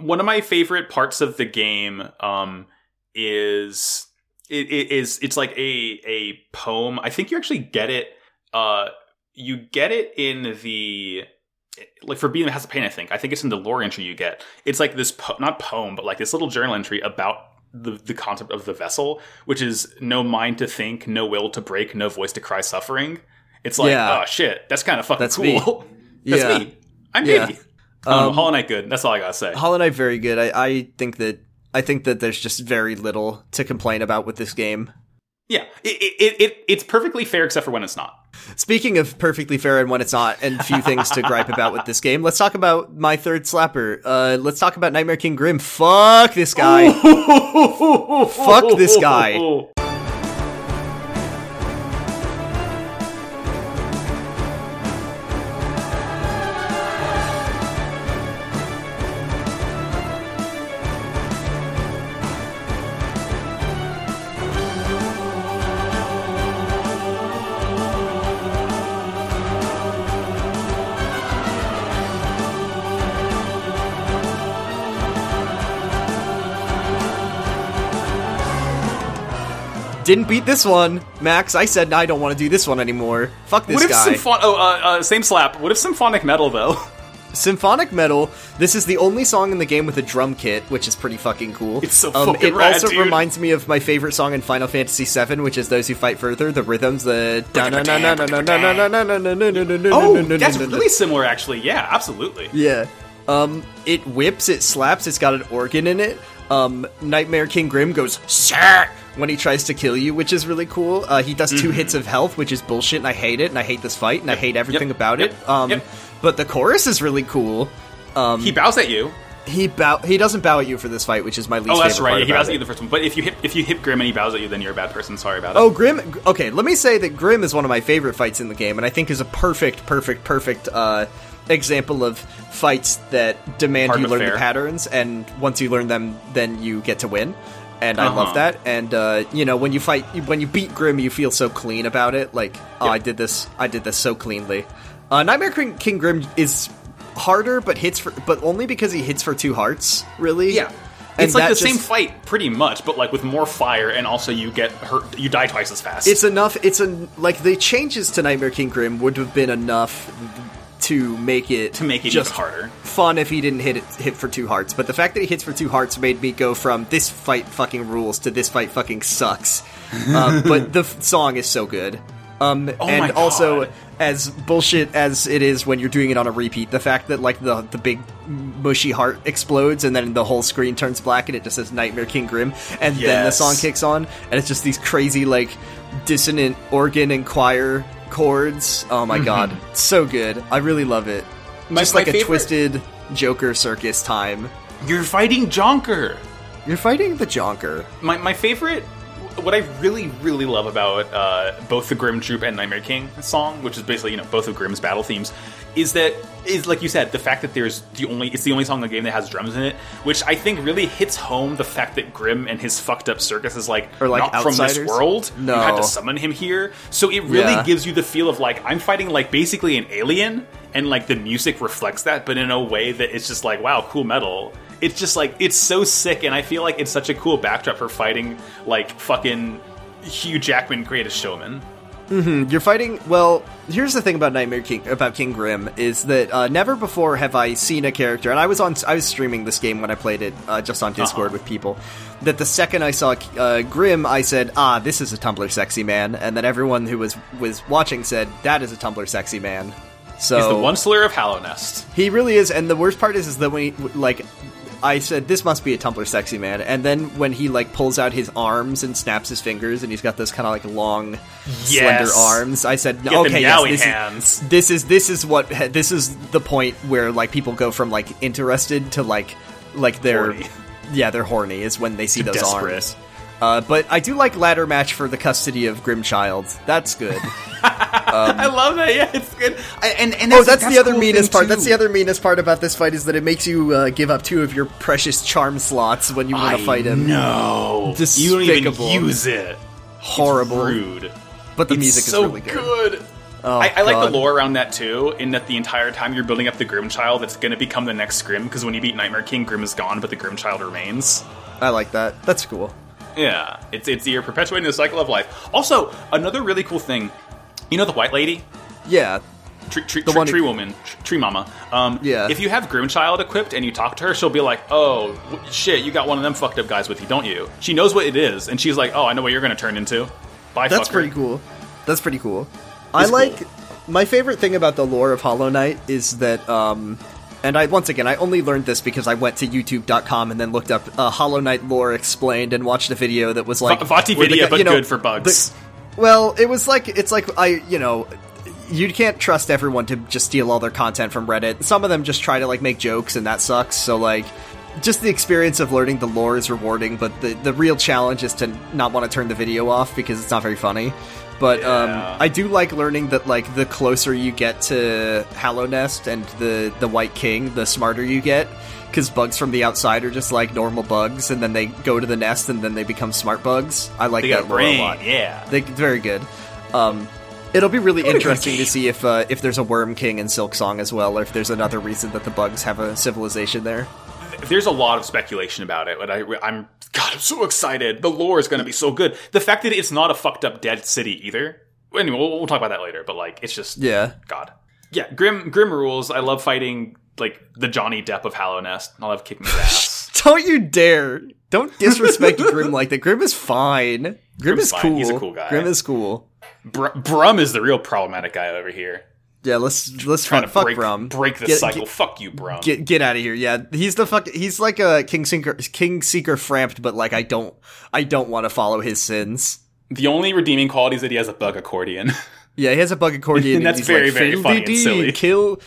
One of my favorite parts of the game um is it, it is it's like a a poem i think you actually get it uh you get it in the like for being the has a pain i think i think it's in the lore entry you get it's like this po- not poem but like this little journal entry about the, the concept of the vessel which is no mind to think no will to break no voice to cry suffering it's like Yeah. oh shit that's kind of fucking That's me. cool that's Yeah. me i'm Yeah. me um, Um, hollow knight good that's all i gotta say Hollow Knight very good. I, I think that I think that there's just very little to complain about with this game. Yeah, it, it, it it's perfectly fair except for when it's not. Speaking of perfectly fair and when it's not, and few things to gripe about with this game, let's talk about my third slapper. Uh, let's talk about Nightmare King Grimm. Fuck this guy. Fuck this guy. Didn't beat this one, Max. I said I don't want to do this one anymore. Fuck this What if guy. symphon- oh, uh, uh, same slap. What if symphonic metal though? Symphonic Metal. This is the only song in the game with a drum kit, which is pretty fucking cool. It's so um, fucking It rad, also dude. reminds me of my favorite song in Final Fantasy VII, which is "Those Who Fight Further." The rhythms, the Oh, that's really similar actually. Yeah, absolutely. yeah. Um, it whips, it slaps, it's got an organ in it. Um, Nightmare King Grimm goes sir when he tries to kill you, which is really cool. Uh, he does 2 hits of health, which is bullshit, and I hate it, and I hate this fight, and I hate everything Yep. about Yep. it. Um, Yep. but the chorus is really cool. Um, He bows at you. he bow he doesn't bow at you for this fight, which is my least favorite. Oh, that's right. Yeah, he bows at you the first one. But if you hit if you hit Grimm and he bows at you, then you're a bad person. Sorry about it. Oh, Grimm. Okay, let me say that Grimm is one of my favorite fights in the game, and I think is a perfect, perfect, perfect uh, example of fights that demand Hard you learn fair. the patterns, and once you learn them, then you get to win. And I Uh-huh. love that. And uh, you know, when you fight, when you beat Grimm, you feel so clean about it. Like, oh, I did this. I did this so cleanly. Uh, Nightmare King, King Grimm is harder, but hits for, but only because he hits for two hearts. Really, Yeah. And It's like the same fight, pretty much, but like with more fire, and also you get hurt. You die twice as fast. It's enough. It's a like the changes to Nightmare King Grimm would have been enough to make it to make it just harder. fun if he didn't hit it hit for two hearts. But the fact that he hits for two hearts made me go from this fight fucking rules to this fight fucking sucks. um, but the f- song is so good. Um, Oh and also as bullshit as it is when you're doing it on a repeat, the fact that like the the big mushy heart explodes and then the whole screen turns black and it just says Nightmare King Grimm and then the song kicks on and it's just these crazy like dissonant organ and choir chords. Oh my god, so good. I really love it. My- Just my like a favorite- twisted Joker circus time. You're fighting Jonker. You're fighting the Jonker. My my favorite, what I really really love about uh, both the Grimm Troupe and Nightmare King song, which is basically you know both of Grimm's battle themes, is that is like you said the fact that there's the only it's the only song in the game that has drums in it, which I think really hits home the fact that Grimm and his fucked up circus is like, Or, like, not from this world. No. you had to summon him here, so it really Yeah. gives you the feel of like I'm fighting like basically an alien, and like the music reflects that, but in a way that it's just like wow, cool metal. It's just like it's so sick, and I feel like it's such a cool backdrop for fighting like fucking Hugh Jackman, Greatest Showman. You're fighting. Well, here's the thing about Nightmare King about King Grimm is that uh, never before have I seen a character, and I was on I was streaming this game when I played it uh, just on Discord Uh-huh. with people. That the second I saw uh, Grimm, I said, "Ah, this is a Tumblr sexy man," and then everyone who was was watching said, "That is a Tumblr sexy man." So He's the one slur of Hallownest. He really is, and the worst part is, is that when he, like, I said this must be a Tumblr sexy man, and then when he like pulls out his arms and snaps his fingers, and he's got those kind of like long, slender arms. I said, Get okay, yes, this hands. is this is this is what this is the point where like people go from like interested to like like they're Horny. yeah they're horny is when they see those desperate. arms. Uh, but I do like ladder match for the custody of Grimmchild. That's good. I love that. Yeah, it's good. I, and and Oh, that's, that's, the other cool meanest part. That's the other meanest part about this fight is that it makes you uh, give up two of your precious charm slots when you want to fight him. No, you don't even use it. Horrible. Rude. But the It's music so is really good. Oh, I, I like the lore around that too, in that the entire time you're building up the Grimmchild, that's going to become the next Grimm, because when you beat Nightmare King, Grimm is gone, but the Grimmchild remains. I like that. That's cool. Yeah, it's it's you're perpetuating the cycle of life. Also, another really cool thing, you know the White Lady, Yeah. tree, tree, The tree, one who- tree woman, tr- tree mama. Um, Yeah. If you have Grimmchild equipped and you talk to her, she'll be like, "Oh w- shit, you got one of them fucked up guys with you, don't you?" She knows what it is, and she's like, "Oh, I know what you're going to turn into." Bye, That's fucker. pretty cool. That's pretty cool. I It's like cool. my favorite thing about the lore of Hollow Knight is that um and I once again I only learned this because I went to youtube.com and then looked up uh, Hollow Knight lore explained and watched a video that was like Va- Vati where the video, but you know, good for bugs. the- well, it was like it's like I, you know, you can't trust everyone to just steal all their content from Reddit. Some of them just try to like make jokes, and that sucks. So like, just the experience of learning the lore is rewarding, but the the real challenge is to not want to turn the video off because it's not very funny. But Yeah. um, I do like learning that like the closer you get to Hallownest and the the White King, the smarter you get. Because bugs from the outside are just like normal bugs, and then they go to the nest, and then they become smart bugs. I like They that a lore a lot. yeah. They, very good. Um, it'll be really What interesting to see if uh, if there's a Worm King in Silksong as well, or if there's another reason that the bugs have a civilization there. There's a lot of speculation about it, but I, I'm God, I'm so excited. The lore is going to be so good. The fact that it's not a fucked up dead city either. Anyway, we'll, we'll talk about that later. But like, it's just Yeah, God. Yeah, Grimm Grimm rules. I love fighting like the Johnny Depp of Hallownest. I love kicking his ass. don't you dare! Don't disrespect Grimm like that. Grimm is fine. Grimm Grimm's is fine. cool. He's a cool guy. Grimm is cool. Br- Brumm is the real problematic guy over here. Yeah, let's let's fuck, to fuck break Brumm. break the Get- cycle. Get, Fuck you, Brumm. get get out of here. Yeah, he's the fuck. He's like a King Seeker, King Seeker framped, but like I don't, I don't want to follow his sins. the only redeeming quality is that he has a bug accordion. Yeah, he has a bug accordion. And that's he's very, like, very funny and silly." Kill,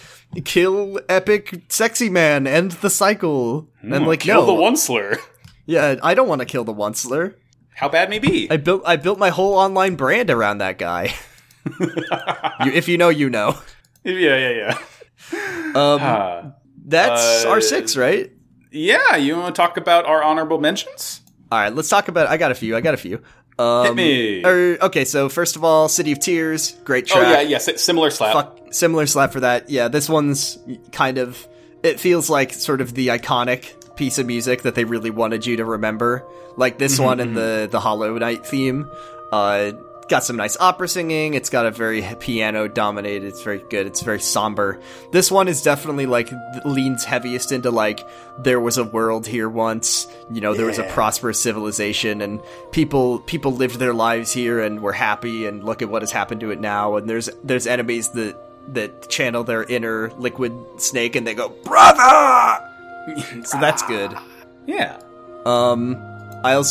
kill, epic, sexy man, end the cycle. and hmm, like, kill no, the Onceler. yeah, I don't want to kill the Onceler. How bad may be? I built, I built my whole online brand around that guy. you, if you know, you know. yeah, yeah, yeah. Um, Uh, that's uh, our six, right? yeah, you want to talk about our honorable mentions? All right, let's talk about. I got a few. I got a few. Um, Hit me. or- okay, so first of all, City of Tears, great track. Oh track. yeah, yes, it's similar slap. fuck similar slap for that. Yeah, this one's kind of it feels like sort of the iconic piece of music that they really wanted you to remember. Like this Mm-hmm, one and the the Hollow Knight theme. Uh got some nice opera singing. It's got a very piano dominated. It's very good. It's very somber. This one is definitely like leans heaviest into like there was a world here once. You know, there was a prosperous civilization and people people lived their lives here and were happy and look at what has happened to it now and there's there's enemies that that channel their inner liquid snake and they go brother so that's good Yeah. um I'll.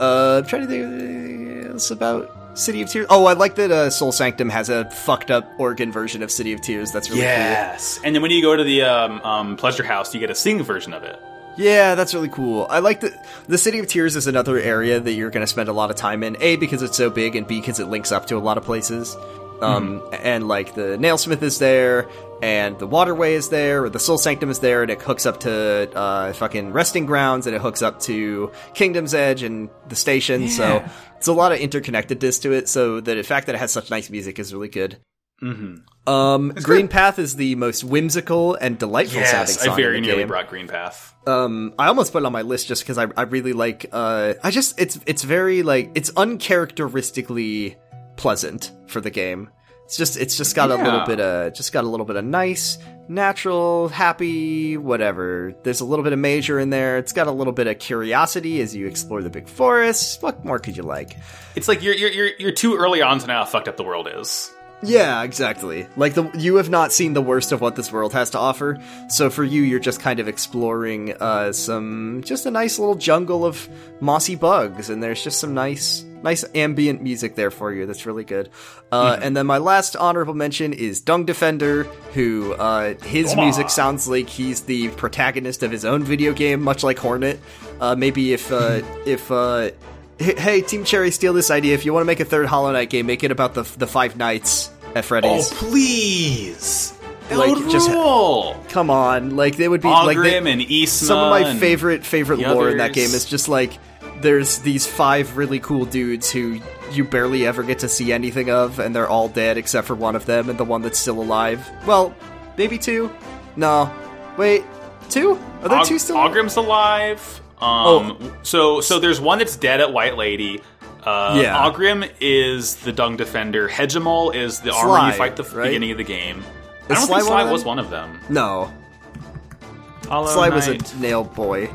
uh i'm trying to think of anything else about City of Tears. Oh, I like that uh, Soul Sanctum has a fucked up organ version of City of Tears. That's really Yes. And then when you go to the um, um, Pleasure House, you get a sing version of it. Yeah, that's really cool. I like that the City of Tears is another area that you're going to spend a lot of time in. A because it's so big, and B because it links up to a lot of places. Um, and like the Nailsmith is there, and the Waterway is there, or the Soul Sanctum is there, and it hooks up to uh, fucking Resting Grounds, and it hooks up to Kingdom's Edge and the station. So it's a lot of interconnectedness to it. So that the fact that it has such nice music is really good. Mm-hmm. Um, Green Path is the most whimsical and delightful sounding Yes, song I very in the nearly game. brought Green Path. Um, I almost put it on my list just because I, I really like. Uh, I just it's it's very like it's uncharacteristically pleasant for the game. It's just it's just got a little bit of just got a little bit of nice, natural, happy, whatever. There's a little bit of major in there. It's got a little bit of curiosity as you explore the big forest. What more could you like? It's like you're, you're, you're, you're too early on to know how fucked up the world is. Yeah, exactly. Like the you have not seen the worst of what this world has to offer. So for you, you're just kind of exploring uh, some just a nice little jungle of mossy bugs, and there's just some nice nice ambient music there for you. That's really good. Uh, And then my last honorable mention is Dung Defender, who uh, his music sounds like he's the protagonist of his own video game, much like Hornet. Uh, maybe if uh, if uh, Hey, Team Cherry, steal this idea. If you want to make a third Hollow Knight game, make it about the the Five Nights at Freddy's. Oh, please! That Like, just- rule! Come on, like they would be like they- and Isma. some of my favorite favorite lore in that game is just like there's these five really cool dudes who you barely ever get to see anything of, and they're all dead except for one of them and the one that's still alive. Well, maybe two. No, wait, two? Are there Og- two still? Ogrim's alive. Oh. Um, so so there's one that's dead at White Lady. Uh, Yeah. Ogrim is the Dung Defender. Hegemol is the armor you fight the f- right? beginning of the game. Is I don't Sly think Sly of was one of them. No, Hollow Sly was a nail boy.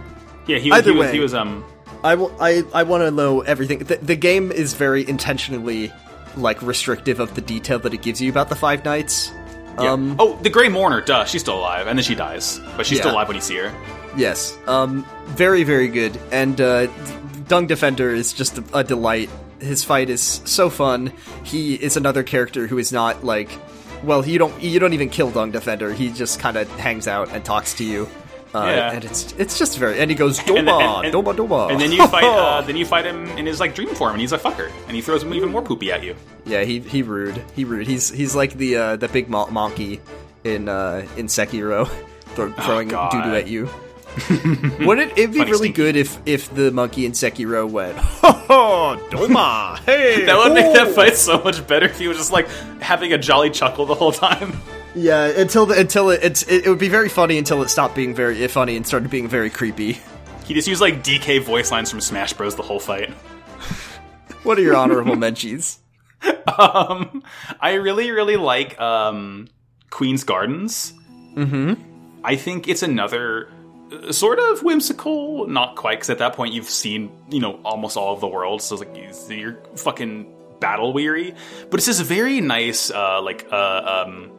yeah. He, Either he was, way. he was um. I, w- I, I want to know everything. The, the game is very intentionally like restrictive of the detail that it gives you about the Five Knights. Yeah. Um, oh, the Grey Mourner. Duh, she's still alive, and then she dies, but she's still alive when you see her. Yes. Um, very, very good. And uh, Dung Defender is just a, a delight. His fight is so fun. He is another character who is not like, well, you don't you don't even kill Dung Defender. He just kind of hangs out and talks to you. Uh, Yeah. And it's it's just very. And he goes Doma, And, and- and- Doma, Doma. and then you fight. Uh, then you fight him in his like dream form, and he's a fucker, and he throws even more poopy at you. Yeah, he he rude. He rude. He's he's like the uh, the big mo- monkey in uh, in Sekiro, throw, throwing God. doo doo at you. Wouldn't it it'd be Funny really stinky. good if if the monkey in Sekiro went ho ho Doma hey That would make that oh." fight so much better if he was just like having a jolly chuckle the whole time. Yeah until the, until it, it's it, it would be very funny until it stopped being very funny and started being very creepy. He just used like DK voice lines from Smash Bros. the whole fight. What are your honorable mentions? Um, I really, really like um, Queen's Gardens. Mm-hmm. I think it's another uh, sort of whimsical, not quite, because at that point you've seen, you know, almost all of the world, so it's like you- you're fucking battle weary. But it's this very nice, uh, like, uh, um,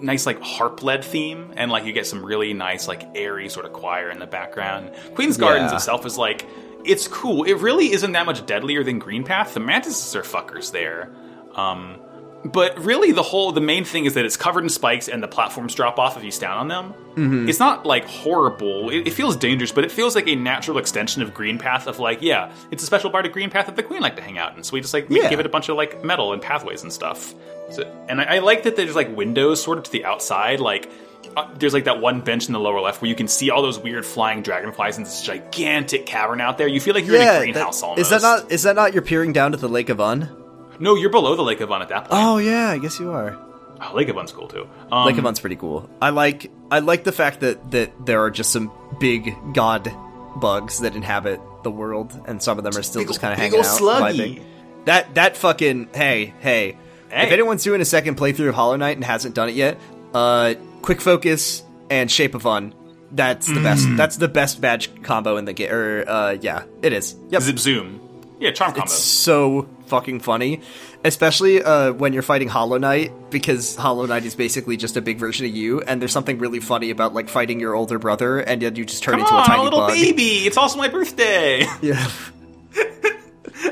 nice like harp led theme, and like you get some really nice like airy sort of choir in the background. Queen's Gardens Yeah. itself is like it's cool. It really isn't that much deadlier than Green Path. The mantises are fuckers there. Um, but really, the whole the main thing is that it's covered in spikes and the platforms drop off if you stand on them. Mm-hmm. It's not like horrible. It, it feels dangerous, but it feels like a natural extension of Green Path. Of like, yeah, it's a special part of Green Path that the Queen like to hang out in. So we just like Yeah. give it a bunch of like metal and pathways and stuff. So, and I, I like that there's like windows sort of to the outside, like. Uh, there's like that one bench in the lower left where you can see all those weird flying dragonflies in this gigantic cavern out there. You feel like you're in a that- greenhouse almost. is that not is that not you're peering down to the Lake of Un? No, you're below the Lake of Un at that point. Oh yeah, I guess you are. Oh, Lake of Un's cool too. Um, Lake of Un's pretty cool. I like I like the fact that that there are just some big god bugs that inhabit the world, and some of them are still Big just ol- kind of big hanging ol' out. sluggy. That that fucking hey hey. Hey. If anyone's doing a second playthrough of Hollow Knight and hasn't done it yet, uh, quick focus and Shape of Un. That's the best. Mm. That's the best badge combo in the game. Or uh, yeah, it is. Yep. Zip Zoom. Yeah, charm combo. It's so fucking funny, especially uh, when you're fighting Hollow Knight, because Hollow Knight is basically just a big version of you, and there's something really funny about like fighting your older brother, and then you just turn Come into on, a tiny little bug. baby! It's also my birthday. Yeah,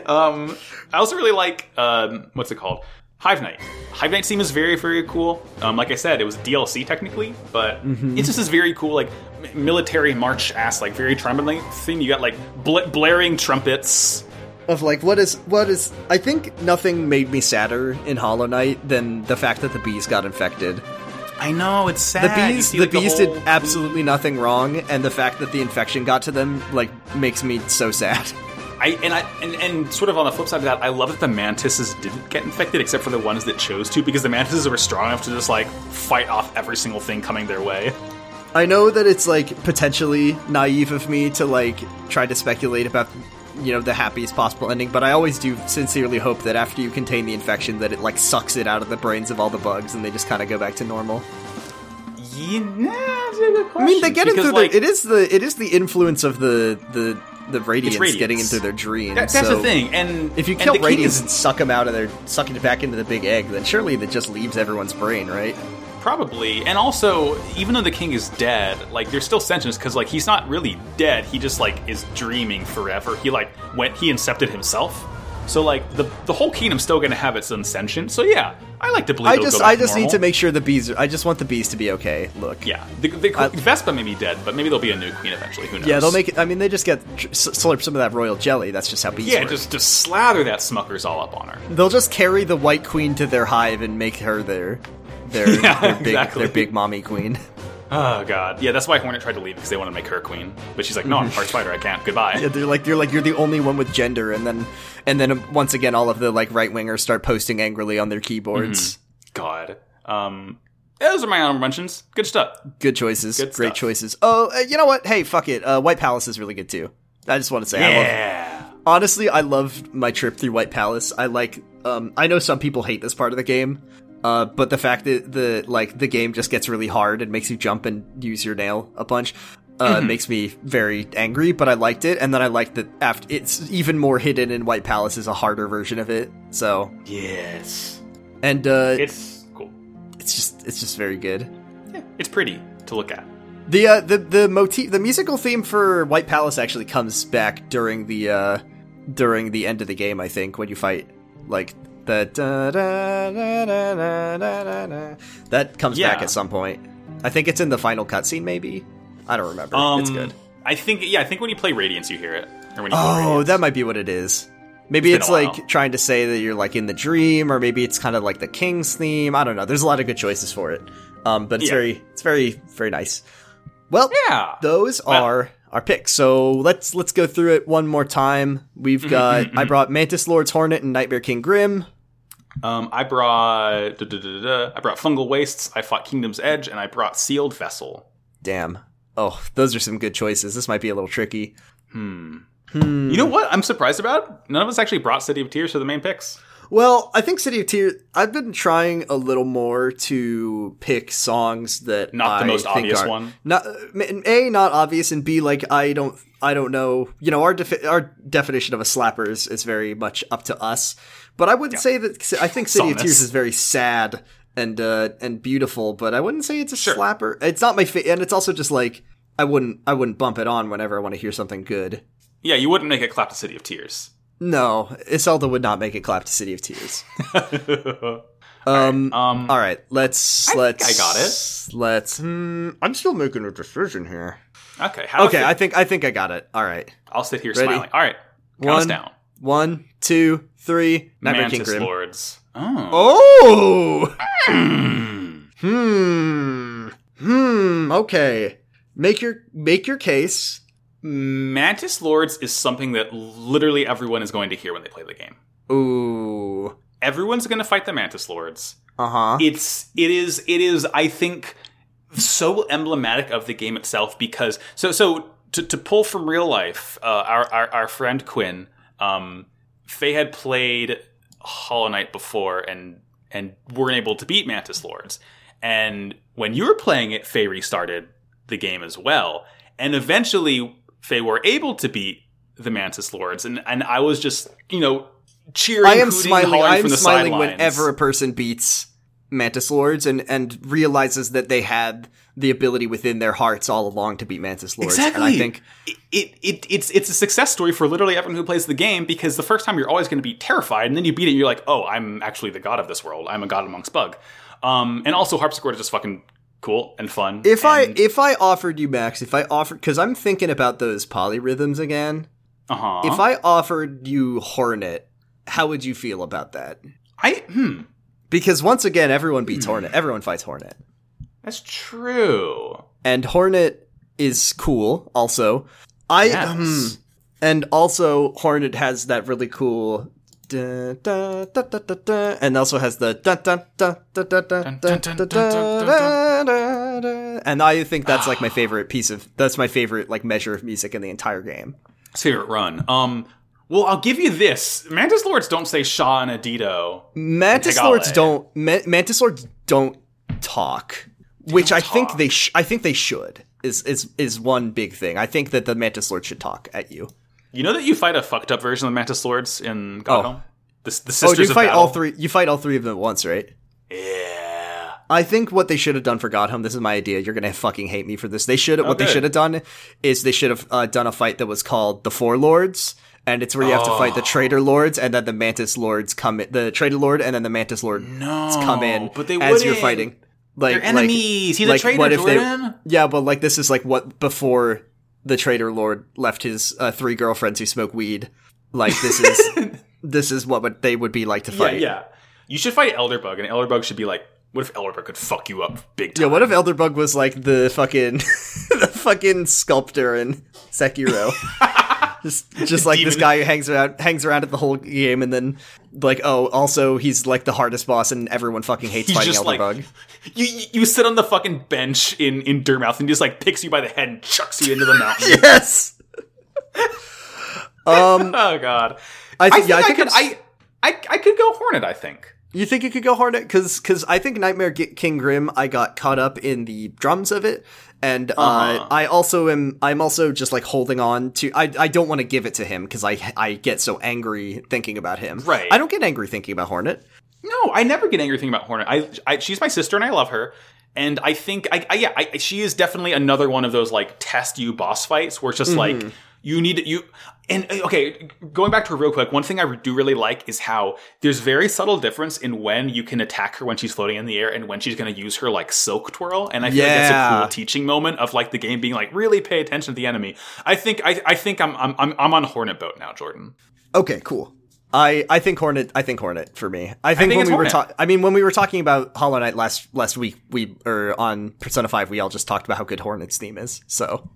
um, I also really like um, what's it called? Hive Knight. Hive Knight theme is very, very cool. Um, like I said, it was DLC technically, but it's just this very cool, like military march ass, like very trembling theme. You got like bl- blaring trumpets. Of like what is what is I think nothing made me sadder in Hollow Knight than the fact that the bees got infected. I know it's sad. The bees see, the like, bees whole- did absolutely nothing wrong and the fact that the infection got to them like makes me so sad. I and I and, and sort of on the flip side of that, I love that the mantises didn't get infected, except for the ones that chose to, because the mantises were strong enough to just like fight off every single thing coming their way. I know that it's like potentially naive of me to like try to speculate about you know the happiest possible ending, but I always do sincerely hope that after you contain the infection that it like sucks it out of the brains of all the bugs and they just kind of go back to normal. Yeah, that's a good I mean, they question, get it through like, the. It is the. It is the influence of the the the radiance, radiance. getting into their dreams. that- that's so the thing. And If you and kill the radiance is- and suck them out of their, sucking it back into the big egg, then surely that just leaves everyone's brain, right? Probably, and also, even though the king is dead, like there's still sentience because like he's not really dead. He just like is dreaming forever. He like went he incepted himself. So like the the whole kingdom's still going to have its own sentience. So yeah, I like to believe. I just, I just need to make sure the bees. Are, I just want the bees to be okay. Look, Yeah, the, the I- Vespa may be dead, but maybe there'll be a new queen eventually. Who knows? yeah, they'll make it. I mean, they just get slurp some of that royal jelly. That's just how bees Yeah, work. just just slather that Smuckers all up on her. They'll just carry the white queen to their hive and make her their their, Yeah, their big exactly. their big mommy queen. Oh god, yeah, that's why Hornet tried to leave because they want to make her queen, but she's like, no, I'm part spider, I can't. Goodbye. Yeah, they're like you're like you're the only one with gender, and then and then once again, all of the like right wingers start posting angrily on their keyboards. God. Um, those are my honorable mentions. Good stuff. Good choices, Good great stuff. choices. Oh, uh, you know what? Hey, fuck it. Uh, White Palace is really good too. I just want to say, I love. Honestly, I loved my trip through White Palace. I like. Um, I know some people hate this part of the game, uh, but the fact that the like the game just gets really hard and makes you jump and use your nail a bunch. Uh, Mm-hmm. makes me very angry, but I liked it, and then I liked that after it's even more hidden in White Palace is a harder version of it. So, Yes. and uh, It's cool. it's just it's just very good. Yeah, it's pretty to look at. The uh, the the motif, the musical theme for White Palace actually comes back during the uh, during the end of the game. I think when you fight like the da, da, da, da, da, da, da, da. that comes back at some point. I think it's in the final cutscene. Maybe I don't remember. Um, it's good. I think, yeah, I think when you play Radiance, you hear it. Or when you Oh, that might be what it is. Maybe It's it's, like trying to say that you're like in the dream, or maybe it's kind of like the king's theme. I don't know. There's a lot of good choices for it. Um, but it's Yeah. very, it's very, very nice. Well, Yeah. those Well- are our picks. So let's let's go through it one more time. Mm-hmm, We've got I brought Mantis Lord's Hornet and Nightmare King Grim. Um, I brought da, da, da. I brought Fungal Wastes. I fought Kingdom's Edge, and I brought Sealed Vessel. Damn. Oh, those are some good choices. This might be a little tricky. Hmm. Hmm. You know what? I'm surprised about. None of us actually brought City of Tears for the main picks. Well, I think City of Tears. I've been trying a little more to pick songs that Not the I most obvious one. Not a not obvious, and b like I don't I don't know. You know, our defi- our definition of a slapper is, is very much up to us. But I wouldn't say that. I think City of Tears is very sad and uh, and beautiful, but I wouldn't say it's a Sure. slapper. It's not my favorite, and it's also just like I wouldn't I wouldn't bump it on whenever I want to hear something good. Yeah, you wouldn't make it clap to City of Tears. No, Iselda would not make it clap to City of Tears. Um, um, all right, let's I let's I got it. Let's. Hmm, I'm still making a decision here. okay. How Okay, I think I think I got it. All right, I'll sit here Ready? smiling. All right. Count us One, down. one, two, three. Nightmare King Mantis Grim. Lords. Oh. Oh. Hmm. Hmm. Okay. Make your make your case. Mantis Lords is something that literally everyone is going to hear when they play the game. Ooh. Everyone's going to fight the Mantis Lords. Uh huh. It's it is it is I think so emblematic of the game itself because so so to, to pull from real life, uh, our, our our friend Quinn, um, Faye had played Hollow Knight before and and weren't able to beat Mantis Lords. And when you were playing it, Faye restarted the game as well. And eventually Faye were able to beat the Mantis Lords. And and I was just, you know, cheering. I am smiling. I am smiling whenever a person beats Mantis Lords and and realizes that they had the ability within their hearts all along to beat Mantis Lords. And I think it, it, it it's it's a success story for literally everyone who plays the game because the first time you're always going to be terrified and then you beat it and you're like oh I'm actually the god of this world I'm a god amongst bug um and also harpsichord is just fucking cool and fun if I if I offered you Max, if I offered because I'm thinking about those polyrhythms again. uh-huh If I offered you Hornet, how would you feel about that? I hmm because once again, everyone beats hmm. Hornet. Everyone fights Hornet. That's true. And Hornet is cool. Also, I yes. um, and also Hornet has that really cool Da, da, da, and also has the and I think that's like my favorite piece of that's my favorite like measure of music in the entire game. Favorite run. Um, well I'll give you this Mantis Lords don't say Shaw and Adito Mantis Tegale. Lords don't Ma- Mantis Lords don't talk, which don't I think they sh- I think they should is is is one big thing. I think that the Mantis Lord should talk at you. you know that you fight a fucked up version of Mantis Lords in God Oh. Home the, the Oh, you of fight battle all three. You fight all three of them at once, right? yeah I think what they should have done for Godhome. This is my idea. You're gonna fucking hate me for this. They should. what they should have done is they should have uh, done a fight that was called the Four Lords, and it's where you have to fight the Oh. Traitor Lords, and then the Mantis Lords come. in. The Traitor Lord and then the Mantis Lord no come in but they as you're fighting. Like They're like- enemies. He's a like, traitor, what if they- Yeah, but like this is like what before the Traitor Lord left his uh, three girlfriends who smoke weed. Like this is this is what would, they would be like to Yeah, fight. yeah. You should fight Elderbug, and Elderbug should be like, "What if Elderbug could fuck you up big time?" Yeah, what if Elderbug was like the fucking the fucking sculptor in Sekiro? just just like this guy who hangs around hangs around at the whole game and then like oh also he's like the hardest boss and everyone fucking hates He's fighting just like Elderbug. you. you- You sit on the fucking bench in in Dirtmouth, and he just like picks you by the head and chucks you into the mountain. yes. um Oh god. I, I think yeah, I, I think could. I, I I could go Hornet. I think. You think it could go Hornet? Because because I think Nightmare King Grimm, I got caught up in the drums of it, and uh, Uh-huh. I also am. I'm also just like holding on to. I I don't want to give it to him because I I get so angry thinking about him. Right. I don't get angry thinking about Hornet. No, I never get angry thinking about Hornet. I, I she's my sister, and I love her. And I think, I, I yeah, I, she is definitely another one of those like test you boss fights where it's just Mm-hmm. like you need you. And uh, okay, going back to her real quick, one thing I do really like is how there's very subtle difference in when you can attack her when she's floating in the air and when she's going to use her like silk twirl. And I feel like that's a cool teaching moment of like the game being like really pay attention to the enemy. I think I, I think I'm I'm I'm I'm on Hornet boat now, Jordan. Okay, cool. I, I think Hornet. I think Hornet for me. I think, think when we were Hornet. talking. I mean, when we were talking about Hollow Knight last last week, we or on Persona Five, we all just talked about how good Hornet's theme is. So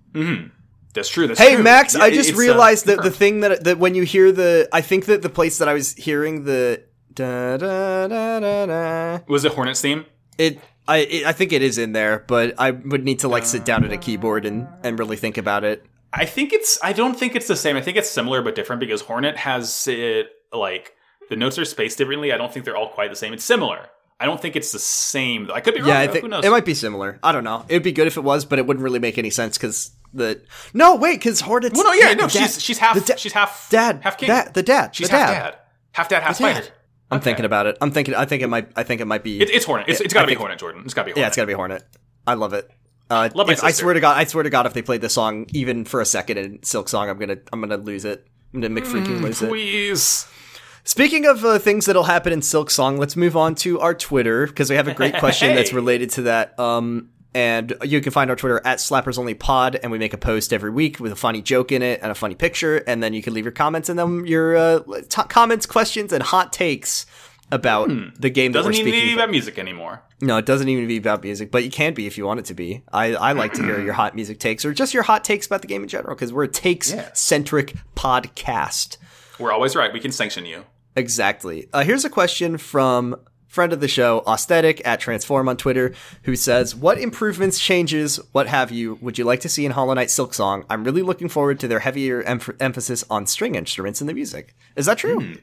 That's true. That's Hey true. Max, Yeah, I just uh, realized that the thing that that when you hear the, I think that the place that I was hearing the da da da da da, was it Hornet's theme. it, I it, I think it is in there, but I would need to like sit down at a keyboard and and really think about it. I think it's. I don't think it's the same. I think it's similar but different because Hornet has it like the notes are spaced differently. I don't think they're all quite the same. It's similar. I don't think it's the same. I could be wrong. Yeah, I think Who knows? it might be similar. I don't know. It'd be good if it was, but it wouldn't really make any sense because the no wait because Hornet's well, no, yeah, the no. dad- she's she's half. the da- she's half dad half king. dad the dad she's the half dad. dad. Half dad, half The dad. spider. I'm Okay. thinking about it. I'm thinking. I think it might. I think it might be. It, it's Hornet. It's, it's got I to be think- Hornet, Jordan. It's got to be Hornet. Yeah, it's gotta be Hornet. I love it. Uh, Love my if- I swear to God, I swear to God, if they played this song even for a second in Silksong, I'm gonna, I'm gonna lose it. I'm gonna make McFreaking lose it. Please. Speaking of uh, things that'll happen in Silksong, let's move on to our Twitter because we have a great question that's related to that. Um, and you can find our Twitter at Slappers Only Pod, and we make a post every week with a funny joke in it and a funny picture, and then you can leave your comments and then your uh, t- comments, questions, and hot takes about the game that Hmm. Doesn't we're even speaking about. music anymore. No, it doesn't even be about music, but you can be if you want it to be. I, I like to hear your hot music takes or just your hot takes about the game in general because we're a takes centric podcast. We're always right. We can sanction you. Exactly. Uh, here's a question from friend of the show, Aesthetic at Transform on Twitter, who says, What improvements, changes, what have you, would you like to see in Hollow Knight Silksong? I'm really looking forward to their heavier emph emphasis on string instruments in the music. Is that true?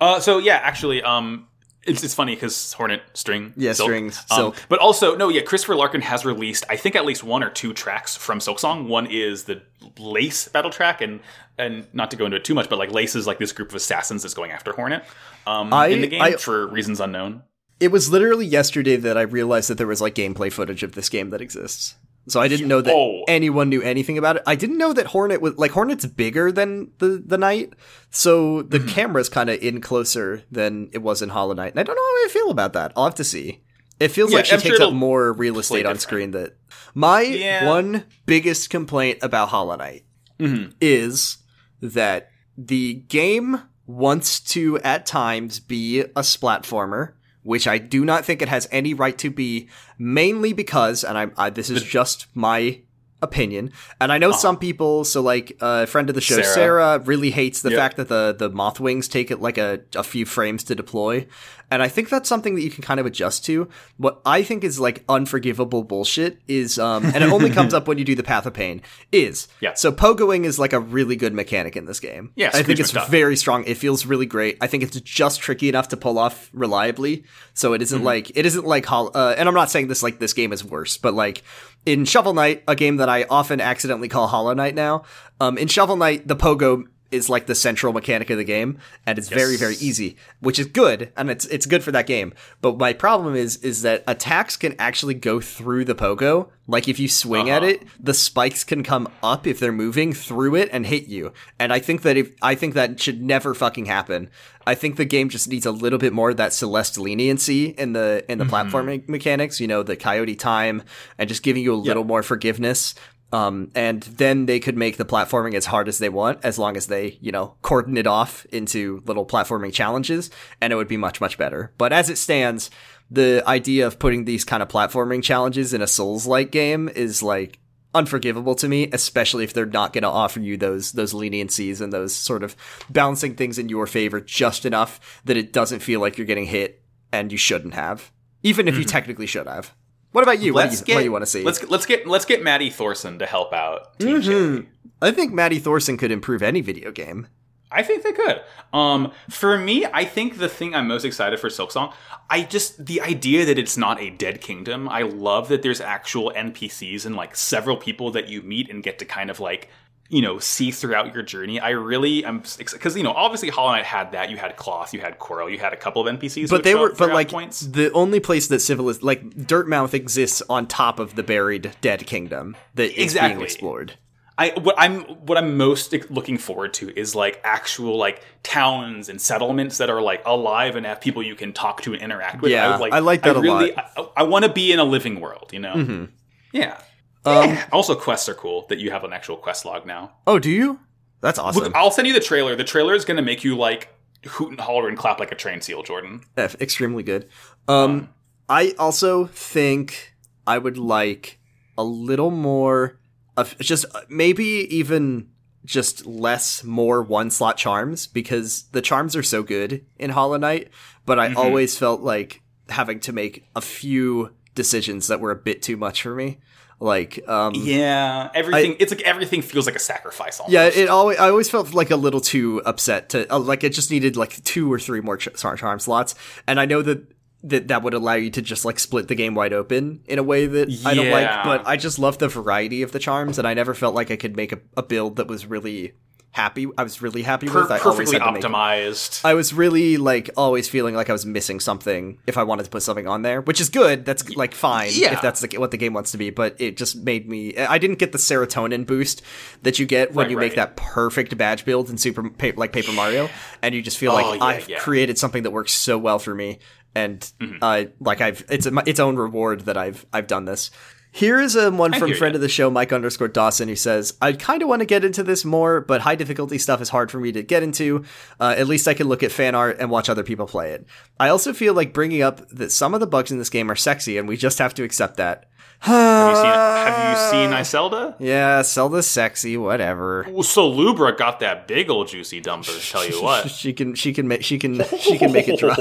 Uh, so yeah, actually, um, it's it's funny because Hornet string, Yeah, silk. strings, Um, silk. but also no, yeah, Christopher Larkin has released I think at least one or two tracks from Silksong. One is the Lace battle track, and and not to go into it too much, but like Lace is like this group of assassins that's going after Hornet um, I- in the game I- for reasons unknown. It was literally yesterday that I realized that there was like gameplay footage of this game that exists. So I didn't know that Oh. anyone knew anything about it. I didn't know that Hornet was like Hornet's bigger than the the Knight, so the Mm-hmm. camera's kind of in closer than it was in Hollow Knight. And I don't know how I feel about that. I'll have to see. It feels Yeah, like she I'm sure takes up more real estate on screen. That my Yeah. one biggest complaint about Hollow Knight Mhm. is that the game wants to at times be a splatformer, which I do not think it has any right to be, mainly because, and I, I this is just my opinion, and I know some people, so like uh, a friend of the show, Sarah, Sarah. really hates the Yep. fact that the the moth wings take it like a, a few frames to deploy, and I think that's something that you can kind of adjust to. What I think is like unforgivable bullshit is, um, and it only comes up when you do the Path of Pain, is Yeah. so pogoing is like a really good mechanic in this game. Yeah, I think it's McDuck. very strong. It feels really great. I think it's just tricky enough to pull off reliably. So it isn't Mm-hmm. like it isn't like uh, and I'm not saying this like this game is worse, but like in Shovel Knight, a game that I often accidentally call Hollow Knight now. Um, in Shovel Knight, the pogo is like the central mechanic of the game, and it's very very easy, which is good, and it's it's good for that game. But my problem is is that attacks can actually go through the pogo. Like if you swing at Uh-huh. it, the spikes can come up if they're moving through it and hit you. And I think that if I think that should never fucking happen. I think the game just needs a little bit more of that Celeste leniency in the in the platforming mechanics. You know, the Coyote time and just giving you a little more forgiveness. Um, and then they could make the platforming as hard as they want, as long as they, you know, cordon it off into little platforming challenges, and it would be much, much better. But as it stands, the idea of putting these kind of platforming challenges in a Souls-like game is like unforgivable to me, especially if they're not going to offer you those those leniencies and those sort of balancing things in your favor just enough that it doesn't feel like you're getting hit and you shouldn't have, even if you technically should have. What about you? What do Let's you, get. you want to see? Let's let's get let's get Maddy Thorson to help out. Cherry. I think Maddy Thorson could improve any video game. I think they could. Um, for me, I think the thing I'm most excited for Silksong, I just the idea that it's not a dead kingdom. I love that there's actual NPCs and like several people that you meet and get to kind of like you know see throughout your journey. I really am because you know obviously Hollow Knight had that. You had Cloth, you had Quirrel, you had a couple of NPCs, But they were, but like points. the only place that civilized, like Dirtmouth exists on top of the buried dead kingdom that is being Exactly. explored. I what I'm what I'm most looking forward to is like actual like towns and settlements that are like alive and have people you can talk to and interact with. Yeah, would I like that a really, lot. I, I want to be in a living world, you know. Mm-hmm. Yeah. Um, Yeah. Also, quests are cool that you have an actual quest log now. Oh, do you? That's awesome. Look, I'll send you the trailer. The trailer is going to make you like hoot and holler and clap like a train seal, Jordan. F, extremely good. Um, I also think I would like a little more of just uh, maybe even just less more one slot charms because the charms are so good in Hollow Knight, but I always felt like having to make a few decisions that were a bit too much for me. Like, um, Yeah, everything. it's like everything feels like a sacrifice. Almost. yeah, it always I always felt like a little too upset to uh, like it just needed like two or three more ch- charm slots, and I know that that that would allow you to just like split the game wide open in a way that I don't like. But I just love the variety of the charms, and I never felt like I could make a, a build that was really happy. I was really happy Per- with. I perfectly optimized. I was really like always feeling like I was missing something if I wanted to put something on there, which is good. That's like fine Yeah. if that's the, what the game wants to be. But it just made me. I didn't get the serotonin boost that you get when Right, you make that perfect badge build in Super like Paper Mario, and you just feel like Oh, yeah, I've yeah. created something that works so well for me, and Mm-hmm. uh, like I've it's a, its own reward that I've I've done this. Here is a one from friend ya. of the show, Mike underscore Dawson, who says, I kind of want to get into this more, but high difficulty stuff is hard for me to get into. Uh, at least I can look at fan art and watch other people play it. I also feel like bringing up that some of the bugs in this game are sexy, and we just have to accept that. Have you seen? Have you seen Iselda? Yeah, Zelda's sexy, whatever. Well, so Lubra got that big old juicy dumper. Tell you what. She can, she can make, she can, she can make it drop.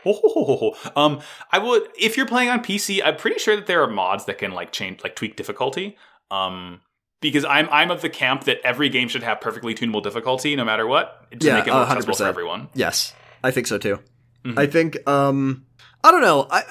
um, I would if you're playing on PC. I'm pretty sure that there are mods that can like change, like tweak difficulty. Um, because I'm I'm of the camp that every game should have perfectly tunable difficulty, no matter what, to Yeah, make it more uh, accessible for 100%. everyone. Yes, I think so too. Mm-hmm. I think um I don't know. I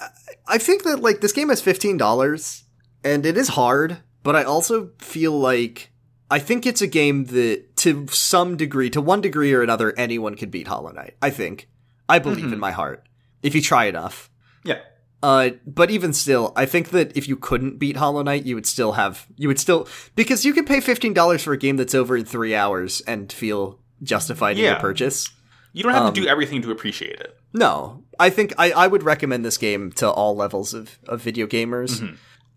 I- think that like this game is fifteen dollars and it is hard, but I also feel like I think it's a game that to some degree, to one degree or another, anyone could beat Hollow Knight. I think. I believe Mm-hmm. in my heart. If you try enough. Yeah. Uh, but even still, I think that if you couldn't beat Hollow Knight, you would still have you would still because you could pay fifteen dollars for a game that's over in three hours and feel justified in your purchase. You don't have Um, to do everything to appreciate it. No, I think I, I would recommend this game to all levels of, of video gamers,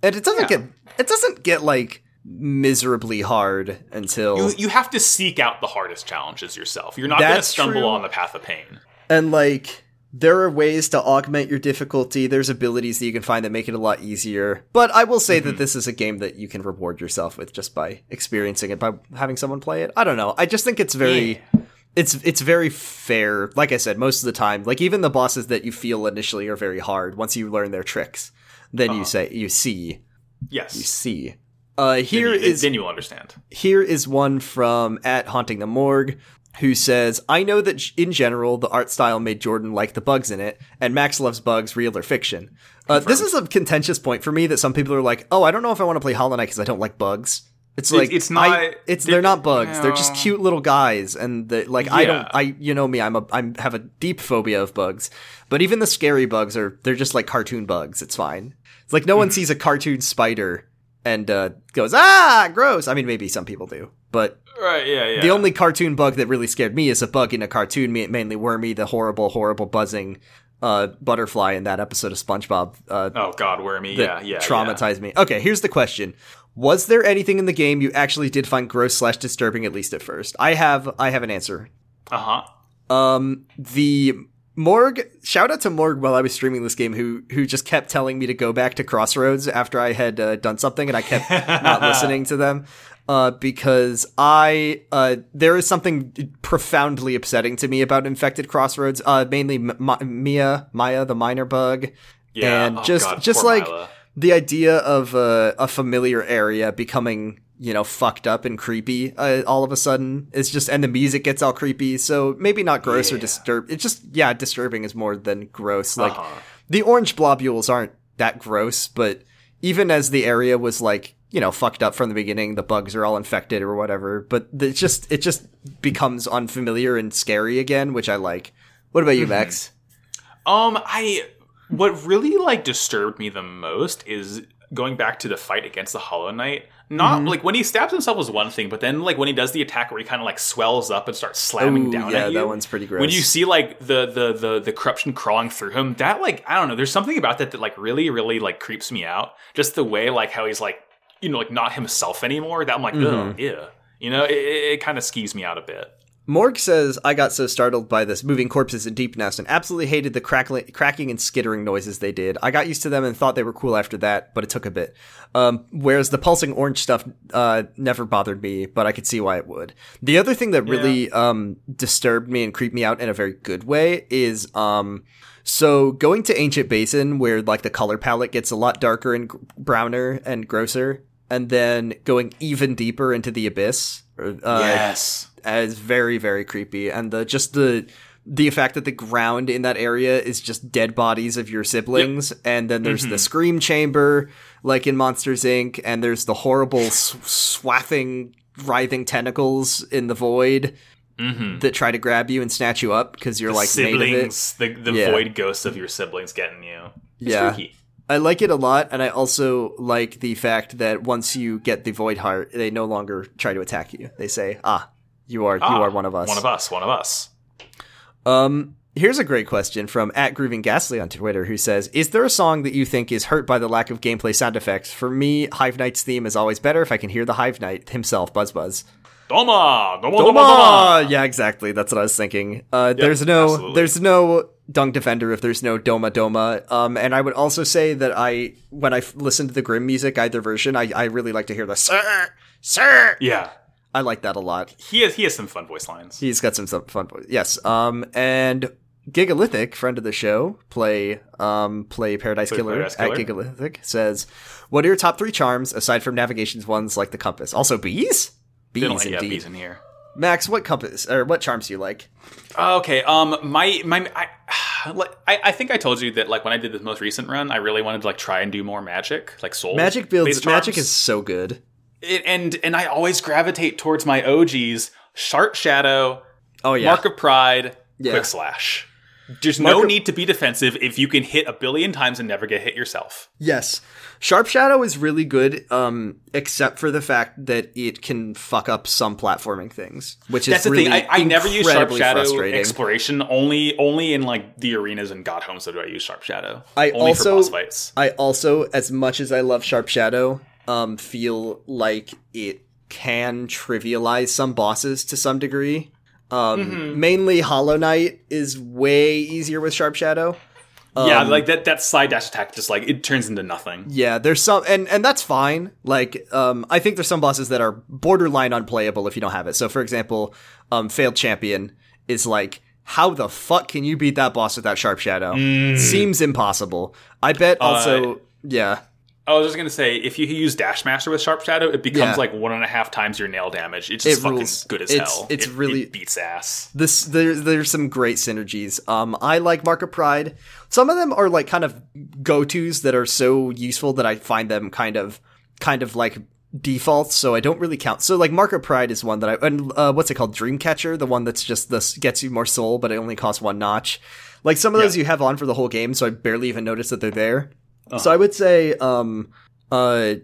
and it doesn't Yeah. get it doesn't get like miserably hard until You you have to seek out the hardest challenges yourself. You're not going to stumble true. on the path of pain. And like there are ways to augment your difficulty. There's abilities that you can find that make it a lot easier. But I will say that this is a game that you can reward yourself with just by experiencing it by having someone play it. I don't know. I just think it's very it's it's very fair. Like I said, most of the time, like even the bosses that you feel initially are very hard, once you learn their tricks, then you say you see Yes. you see. Uh here then, you, is then you'll understand. here is one from at Haunting the Morgue who says, I know that in general, the art style made Jordan like the bugs in it, and Max loves bugs, real or fiction. Uh, this is a contentious point for me that some people are like, oh, I don't know if I want to play Hollow Knight because I don't like bugs. It's like it's I- not- it's they're- not bugs. They're just cute little guys, and the, like I don't I you know me I'm a I'm have a deep phobia of bugs. But even the scary bugs are they're just like cartoon bugs. It's fine. It's like no one sees a cartoon spider and uh, goes ah gross. I mean maybe some people do, but Right, yeah, yeah. the only cartoon bug that really scared me is a bug in a cartoon, ma- mainly Wormy, the horrible, horrible buzzing uh, butterfly in that episode of SpongeBob uh, Oh god, wormy. Yeah, yeah. traumatized me. Okay, here's the question: Was there anything in the game you actually did find gross slash disturbing at least at first? I have, I have an answer. Uh huh. Um, the Morg. Shout out to Morg while I was streaming this game, who who just kept telling me to go back to Crossroads after I had uh, done something, and I kept not listening to them. Uh, because I, uh, there is something profoundly upsetting to me about infected Crossroads. Uh, mainly M- M- Mia, Maya, the miner bug, Yeah. and oh, just God, just like Myla. The idea of uh, a familiar area becoming you know fucked up and creepy uh, all of a sudden is just and the music gets all creepy so maybe not gross or Yeah. disturb it's just yeah disturbing is more than gross like Uh-huh. the orange globules aren't that gross but even as the area was like you know fucked up from the beginning the bugs are all infected or whatever but it just it just becomes unfamiliar and scary again which i like what about you Mm-hmm. max Um, I what really like disturbed me the most is going back to the fight against the Hollow Knight. Not Mm-hmm. like when he stabs himself was one thing, but then like when he does the attack where he kind of like swells up and starts slamming Ooh, down yeah at you. that one's pretty gross When you see like the, the the the corruption crawling through him, that like I don't know, there's something about that that like really really like creeps me out. Just the way like how he's like you know like not himself anymore. That I'm like Mm-hmm. ugh, yeah. You know, it, it, it kind of skews me out a bit. Morg says, I got so startled by this moving corpses in Deepnest and absolutely hated the crackling, cracking and skittering noises they did. I got used to them and thought they were cool after that, but it took a bit. Um, whereas the pulsing orange stuff uh, never bothered me, but I could see why it would. The other thing that really um, disturbed me and creeped me out in a very good way is um, so going to Ancient Basin, where like the color palette gets a lot darker and browner and grosser, and then going even deeper into the abyss. Uh, yes. As very very creepy and the just the the fact that the ground in that area is just dead bodies of your siblings and then there's the scream chamber like in monsters inc and there's the horrible s- swathing writhing tentacles in the void Mm-hmm. that try to grab you and snatch you up because you're like of it siblings, the, the Yeah. void ghosts of your siblings getting you. It's Yeah. freaky. I like it a lot, and I also like the fact that once you get the void heart, they no longer try to attack you. They say, "Ah, you are you Ah, are one of us." One of us. One of us. Um, here's a great question from at Grooving Ghastly on Twitter, who says, "Is there a song that you think is hurt by the lack of gameplay sound effects? For me, Hive Knight's theme is always better if I can hear the Hive Knight himself, Buzz Buzz." Doma! Doma! Doma! Doma! Doma! Yeah, exactly. That's what I was thinking. Uh, there's no, absolutely. there's no Dung Defender if there's no Doma Doma. Um, and I would also say that I, when I f- listen to the Grimm music, either version, I, I really like to hear the sir, sir. Yeah. I like that a lot. He has, he has some fun voice lines. He's got some, fun. Yes. Um, and Gigalithic, friend of the show, play um play Paradise Killer Paradise at Killer. Gigalithic says, "What are your top three charms aside from navigations ones like the compass? Also bees, They don't bees like yeah, indeed. bees in here. Max, what compass or what charms do you like? Okay. Um. My my I, I I think I told you that like when I did this most recent run, I really wanted to like try and do more magic, like soul. Magic builds. Magic is so good. It, and and I always gravitate towards my OGs: Sharp Shadow, Oh yeah, Mark of Pride, Yeah. Quick Slash. There's no Marco- need to be defensive if you can hit a billion times and never get hit yourself. Yes. Sharp Shadow is really good, um, except for the fact that it can fuck up some platforming things, which is That's the really thing. I, I never use Sharp Shadow exploration. Only only in like the arenas and Godhomes So do I use Sharp Shadow. I only also- for boss fights. I also, as much as I love Sharp Shadow, um, feel like it can trivialize some bosses to some degree. Um, Mm-hmm. mainly Hollow Knight is way easier with Sharp Shadow. yeah, um, like that that side dash attack just like it turns into nothing. Yeah, there's some, and and that's fine. Like, um, I think there's some bosses that are borderline unplayable if you don't have it. So, for example, um, failed champion is like, how the fuck can you beat that boss with that sharp shadow? Mm. Seems impossible. I bet Uh, also, yeah, I was just gonna say, if you use Dashmaster with Sharp Shadow, it becomes Yeah. like one and a half times your nail damage. It's just It fucking rules. good as It's- hell. it's It- really- it beats ass. this there's there's some great synergies. Um, I like Mark of Pride. Some of them are like kind of go tos that are so useful that I find them kind of kind of like defaults. So I don't really count. So like Mark of Pride is one that I and uh, what's it called? Dreamcatcher, the one that's just this gets you more soul, but it only costs one notch. Like some of those you have on for the whole game, so I barely even notice that they're there. Uh-huh. So I would say, um, uh,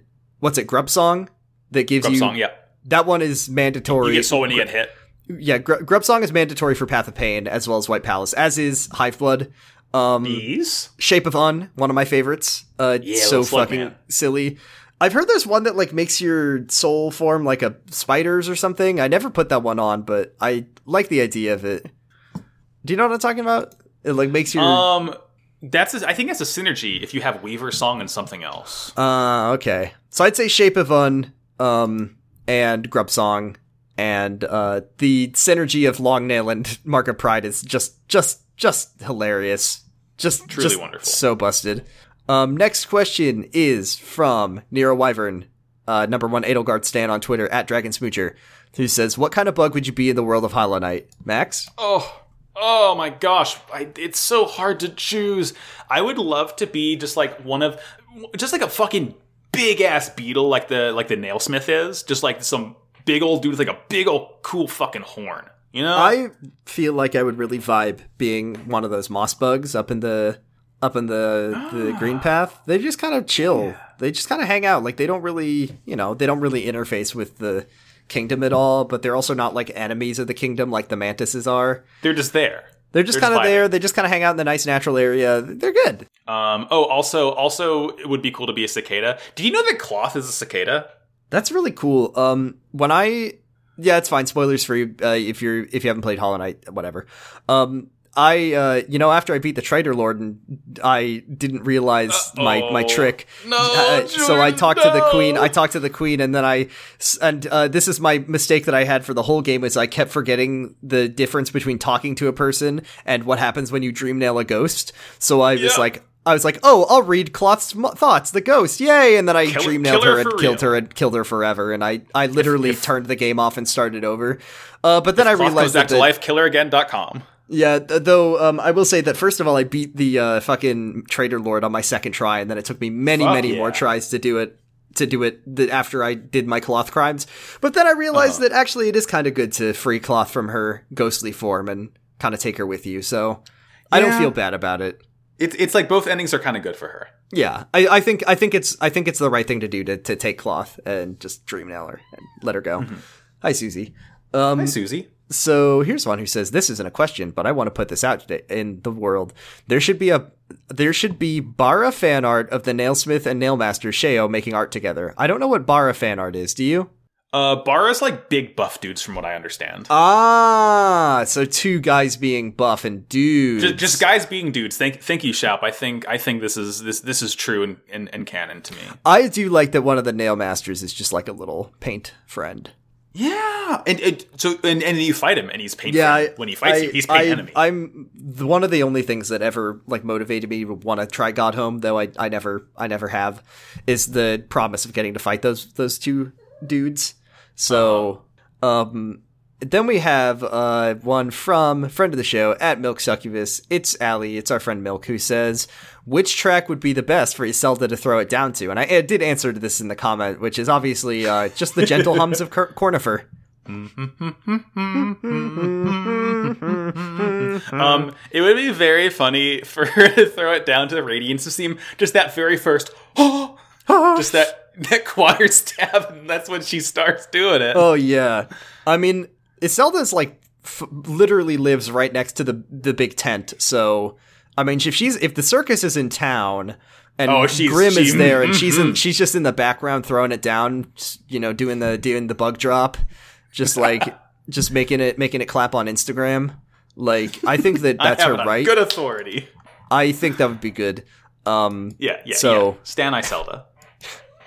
what's it? Grubsong that gives Grub you song, yeah. that one is mandatory. You get soul when you get hit. Yeah, Gr- Grubsong is mandatory for Path of Pain as well as White Palace, as is Hiveblood. Um, Bees. Shape of Un, one of my favorites. Uh, Yeah, so fucking man. silly. I've heard there's one that like makes your soul form like a spider's or something. I never put that one on, but I like the idea of it. Do you know what I'm talking about? It like makes your. Um, that's a, I think that's a synergy if you have Weaversong and something else. Uh, okay. So I'd say Shape of Un, um, and Grubsong, and uh, the synergy of Longnail and Mark of Pride is just, just, just hilarious. Just, Truly just wonderful. So busted. Um, next question is from Nero Wyvern, uh, number one Edelgard Stan on Twitter at Dragon Smoocher, who says, "What kind of bug would you be in the world of Hollow Knight, Max?" Oh, oh my gosh, I, it's so hard to choose. I would love to be just like one of, just like a fucking big ass beetle, like the like the nailsmith is, just like some big old dude with like a big old cool fucking horn. You know, I feel like I would really vibe being one of those moss bugs up in the up in the the Ah. green path. They just kind of chill. They just kind of hang out. Like they don't really, you know, they don't really interface with the kingdom at all. But they're also not like enemies of the kingdom like the mantises are. they're just there. They're just kind of there. They just kind of hang out in the nice natural area. They're good. Um. Oh, also, also, it would be cool to be a cicada. Did you know that cloth is a cicada? That's really cool. Um, when I, yeah, it's fine. Spoilers free. Uh, if you're if you haven't played Hollow Knight, whatever. Um, I, uh, you know, after I beat the Traitor Lord, and I didn't realize my my trick. No, Uh, so I Jordan, talked to the queen. I talked to the queen, and then I, and uh, this is my mistake that I had for the whole game is I kept forgetting the difference between talking to a person and what happens when you dream nail a ghost. So I was Yeah. like. I was like, "Oh, I'll read Cloth's m- thoughts, the ghost, yay!" And then I Kill- dream nailed her her and killed real. her and killed her forever. And I, I literally if- turned the game off and started over. Uh, but then I realized that the- life. Killeragain.com. yeah, th- though um, I will say that first of all, I beat the uh, fucking Traitor Lord on my second try, and then it took me many, Fuck many yeah. more tries to do it. To do it th- after I did my cloth crimes, but then I realized Uh-huh. that actually it is kind of good to free cloth from her ghostly form and kind of take her with you. So I don't feel bad about it. It's it's like both endings are kind of good for her. Yeah, I, I think I think it's I think it's the right thing to do to, to take cloth and just dream nail her and let her go. Mm-hmm. Hi, Susie. Um, Hi, Susie. So here's one who says this isn't a question, but I want to put this out today in the world. There should be a there should be Bara fan art of the Nailsmith and Nailmaster Sheo making art together. I don't know what Bara fan art is. Do you? Uh, Bara's like big buff dudes, from what I understand. Ah, so two guys being buff and dudes. just, just guys being dudes. Thank, thank you, Shap. I think, I think this is this this is true and, and, and canon to me. I do like that one of the Nailmasters is just like a little paint friend. Yeah, and, and so and, and you fight him, and he's paint. Yeah. I- when he fights I- you, he's paint I, enemy. I'm the, one of the only things that ever like motivated me to want to try Godhome, though I, I never I never have, is the promise of getting to fight those those two dudes. So, Uh-huh. um, then we have uh one from friend of the show at Milk Succubus. It's Ali. It's our friend Milk who says, "Which track would be the best for Iselda to throw it down to?" And I, I did answer to this in the comment, which is obviously uh, just the gentle hums of Cor- Cornifer. Um, it would be very funny for her to throw it down to the radiance of theme. Just that very first, just that that choir stab, and that's when she starts doing it. Oh yeah, I mean, Zelda's like f- literally lives right next to the the big tent. So I mean, if she's if the circus is in town and Oh, Grimm is there and she's in she's just in the background throwing it down, you know, doing the doing the bug drop, just like just making it making it clap on Instagram. Like I think that that's her right. Good authority. I think that would be good. Um, Yeah, yeah. So- yeah. Stan Iselda,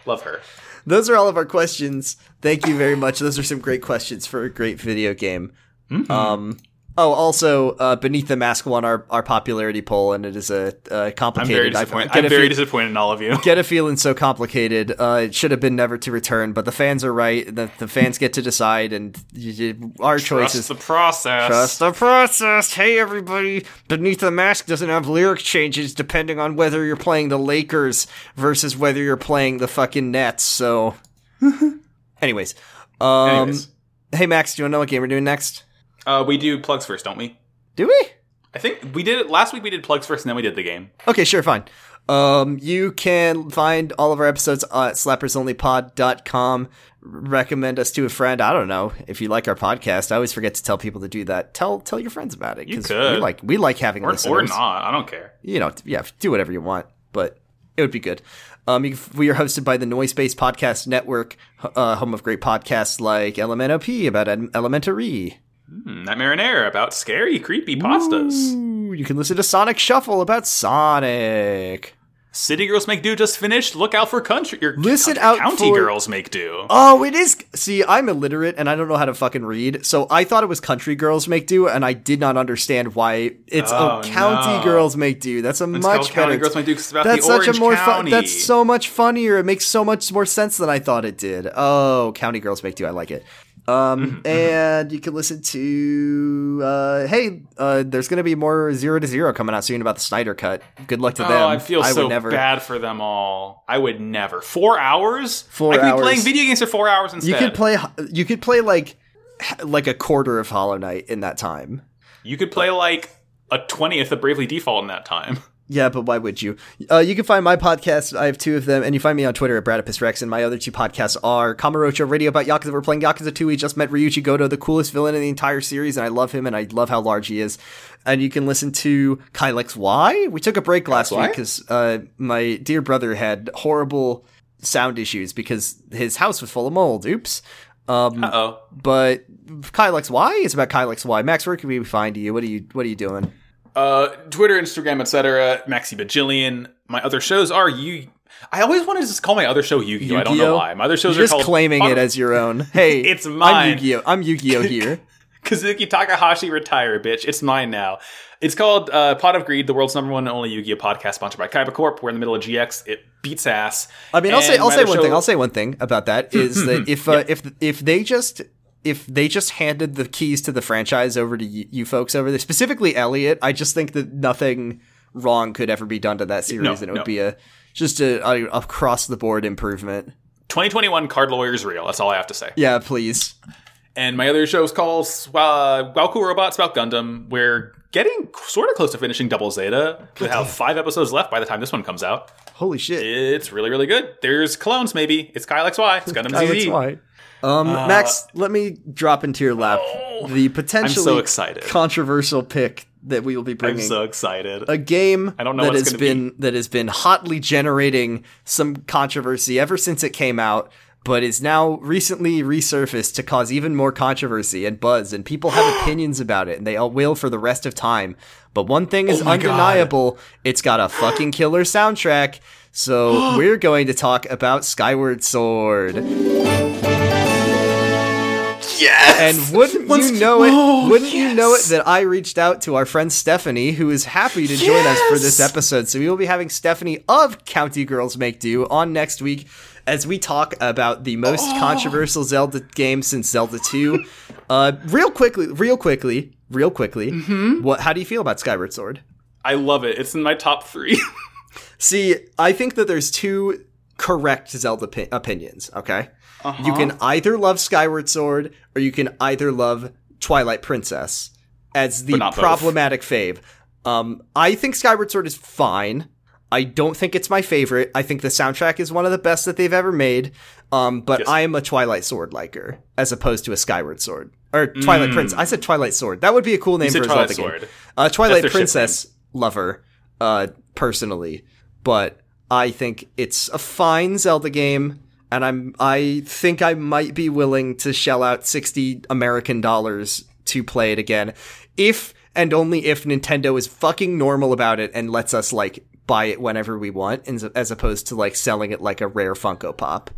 love her. Those are all of our questions. Thank you very much. Those are some great questions for a great video game. Mm-hmm. Um, oh, also, uh, Beneath the Mask won our, our popularity poll, and it is a, a I'm complicated. very I- disappointed. get I'm a very feel- disappointed in all of you. Get a feeling so complicated. Uh, it should have been never to return, but the fans are right. The, the fans get to decide, and y- y- our choices. Trust the process. Trust the process. Hey, everybody. Beneath the Mask doesn't have lyric changes depending on whether you're playing the Lakers versus whether you're playing the fucking Nets. So, anyways, um, Anyways, hey Max, do you want to know what game we're doing next? Uh, we do plugs first, don't we? Do we? I think we did it last week. We did plugs first, and then we did the game. Okay, sure, fine. Um, you can find all of our episodes at slappersonlypod.com. Recommend us to a friend. I don't know if you like our podcast. I always forget to tell people to do that. Tell tell your friends about it You could. we like we like having Or, listeners. or not. I don't care. you know, yeah, do whatever you want, but it would be good. Um, you, we are hosted by the Noise Space Podcast Network, uh, home of great podcasts like LMNOP about em- Hmm, that marinara about scary, creepy pastas. Ooh, you can listen to Sonic Shuffle about Sonic. City Girls Make Do just finished. Look out for country. Your Listen country, out County for- Girls Make Do. Oh, it is. See, I'm illiterate and I don't know how to fucking read, so I thought it was Country Girls Make Do, and I did not understand why it's Oh, oh, County no. Girls Make Do. That's a It's much called County better. Girls Make Do 'cause it's about that's the such a more fun. That's so much funnier. It makes so much more sense than I thought it did. Oh, County Girls Make Do. I like it. Um, and you can listen to. Uh, hey, uh, there's going to be more Zero to Zero coming out soon about the Snyder Cut. Good luck to Oh, them. I feel I so would never. bad for them all. I would never. Four hours? Four I could hours. be playing video games for four hours instead. You could play. You could play like like a quarter of Hollow Knight in that time. You could play like a twentieth of Bravely Default in that time. Yeah, but why would you? Uh, you can find my podcast. I have two of them, and you find me on Twitter at Bradipus Rex. And my other two podcasts are Kamurocho Radio about Yakuza. We're playing Yakuza 2. We just met Ryuji Goda, the coolest villain in the entire series, and I love him, and I love how large he is. And you can listen to Kyle XY. We took a break last week because uh, my dear brother had horrible sound issues because his house was full of mold. Oops. Um, Uh oh. but Kyle XY is about Kyle XY. Max, where can we find you? What are you What are you doing? Uh, Twitter, Instagram, etc. Maxi Bajillion. My other shows are you. I always wanted to just call my other show Yu-Gi-Oh. I don't know why. My other shows You're are just called claiming it as your own. Hey, It's I'm mine. Yu-Gi-Oh. I'm Yu-Gi-Oh here. Kazuki Takahashi retire, bitch. It's mine now. It's called uh, Pot of Greed, the world's number one and only Yu-Gi-Oh podcast, sponsored by Kaiba Corp. We're in the middle of GX. It beats ass. I mean, I'll say I'll say one show- thing. I'll say one thing about that is that if uh, if if they just if they just handed the keys to the franchise over to you, you folks over there, specifically Elliot, I just think that nothing wrong could ever be done to that series, No, and it would be a just a, a across the board improvement. 2021 Card Lawyers Real. That's all I have to say. Yeah, please. And my other show is called uh, Wow Cool Robots about Gundam. We're getting sort of close to finishing Double Zeta. We have five episodes left by the time this one comes out. Holy shit. It's really, really good. There's clones, maybe. It's Kyle XY. It's Gundam ZZ. Um, Max, let me drop into your lap Oh, the potentially so excited. controversial pick that we will be bringing. I'm so excited. a game I don't know that has been that has been hotly generating some controversy ever since it came out, but is now recently resurfaced to cause even more controversy and buzz, and people have opinions about it, and they all will for the rest of time. But one thing is Oh my God. undeniable: it's got a fucking killer soundtrack. So we're going to talk about Skyward Sword. Yes! And wouldn't Once- you know it? Oh, wouldn't you know it that I reached out to our friend Stephanie, who is happy to join us for this episode. So we will be having Stephanie of County Girls Make Do on next week as we talk about the most Oh. controversial Zelda game since Zelda 2. uh, real quickly, real quickly, real quickly. Mm-hmm. What? How do you feel about Skyward Sword? I love it. It's in my top three. See, I think that there's two correct Zelda pi- opinions. Okay. You can either love Skyward Sword or you can either love Twilight Princess as the not both. problematic fave. Um, I think Skyward Sword is fine. I don't think it's my favorite. I think the soundtrack is one of the best that they've ever made. Um, but Yes. I am a Twilight Sword liker as opposed to a Skyward Sword or Twilight Prince. I said Twilight Sword. That would be a cool name Mm. for a Twilight Zelda game. Sword. Uh, Twilight Princess lover, uh, personally, but I think it's a fine Zelda game, and I'm I think I might be willing to shell out sixty American dollars to play it again, if and only if Nintendo is fucking normal about it and lets us like buy it whenever we want, as, as opposed to like selling it like a rare Funko Pop.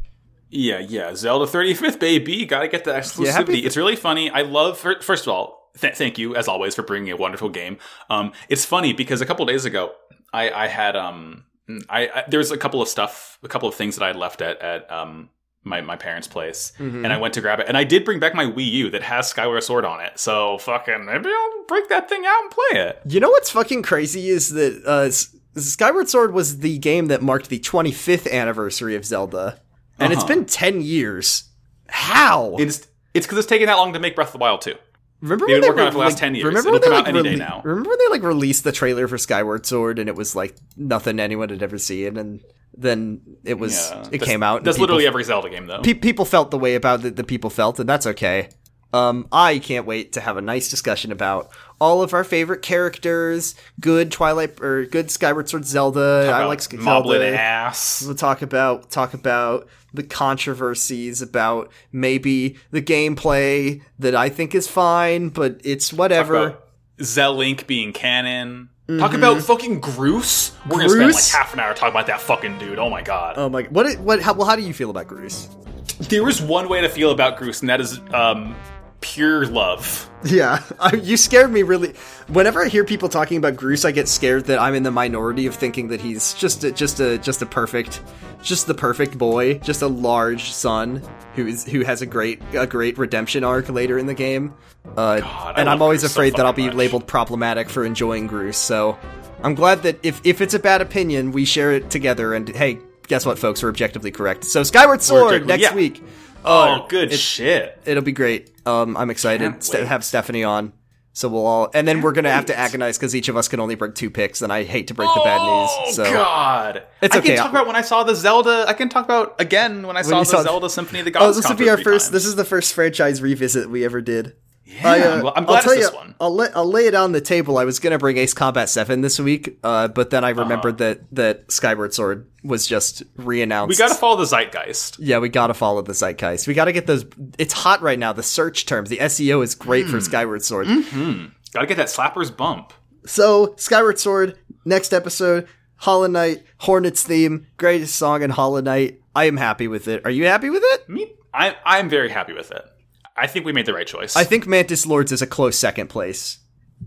Yeah, yeah. Zelda 35th, baby. Gotta get the exclusivity. happy- it's really funny. I love, first of all, th- thank you, as always, for bringing a wonderful game. Um, it's funny because a couple days ago, I, I had, um, I, I there was a couple of stuff, a couple of things that I had left at, at, um, my, my parents' place, Mm-hmm. and I went to grab it, and I did bring back my Wii U that has Skyward Sword on it. So fucking maybe I'll break that thing out and play it. You know what's fucking crazy is that uh, Skyward Sword was the game that marked the 25th anniversary of Zelda, and it's Uh-huh. been 10 years. How? It's it's because it's taking that long to make Breath of the Wild too. Remember they've when they working on it for the last like- 10 years. Remember It'll when they come out like any day rele- now. Remember when they like released the trailer for Skyward Sword and it was like nothing anyone had ever seen, and then it was Yeah. it That's- came out. That's people literally every Zelda game though. pe- people felt the way about it that people felt, and that's okay. Um, I can't wait to have a nice discussion about all of our favorite characters, good Twilight or good Skyward Sword Zelda. I About like Sk- Moblin Zelda. ass. We'll talk about talk about the controversies about maybe the gameplay that I think is fine, but it's whatever. about Zell Link being canon. Talk about fucking Groose. We're gonna spend like half an hour talking about that fucking dude. Oh my god. Oh my! What? What? How, well, how do you feel about Groose? there is one way to feel about Groose, and that is um, pure love. Yeah, I, you scared me really. Whenever I hear people talking about Groose, I get scared that I'm in the minority of thinking that he's just a, just a just a perfect, just the perfect boy, just a large son who is who has a great a great redemption arc later in the game. Uh, God, and I'm always Groose so afraid that I'll be much. labeled problematic for enjoying Groose. So I'm glad that if if it's a bad opinion, we share it together. And hey, guess what, folks? We're objectively correct. So Skyward Sword next yeah. week. Oh, good it- shit. It'll be great. Um, I'm excited Can't to wait. have Stephanie on. So we'll all, and then we're gonna have to wait. agonize because each of us can only bring two picks, and I hate to break the bad Oh news. So god. It's I okay, can talk about when I saw the Zelda. I can talk about again when I saw you the saw- Zelda Symphony of the Gods. oh, this will be concert our three first. times. This is the first franchise revisit we ever did. Yeah, I, uh, I'm, gl- I'm I'll tell it's this you, one. I'll lay, I'll lay it on the table. I was gonna bring Ace Combat Seven this week, uh, but then I Uh-huh. remembered that that Skyward Sword was just re-announced. We got to follow the zeitgeist. yeah, we gotta follow the zeitgeist. We gotta get those. It's hot right now. The search terms, the SEO is great Hmm. for Skyward Sword. Got to get that slapper's bump. So, Skyward Sword, next episode, Hollow Knight, Hornets theme, greatest song in Hollow Knight. I am happy with it. Are you happy with it? Me, I, I'm very happy with it. I think we made the right choice. I think Mantis Lords is a close second place.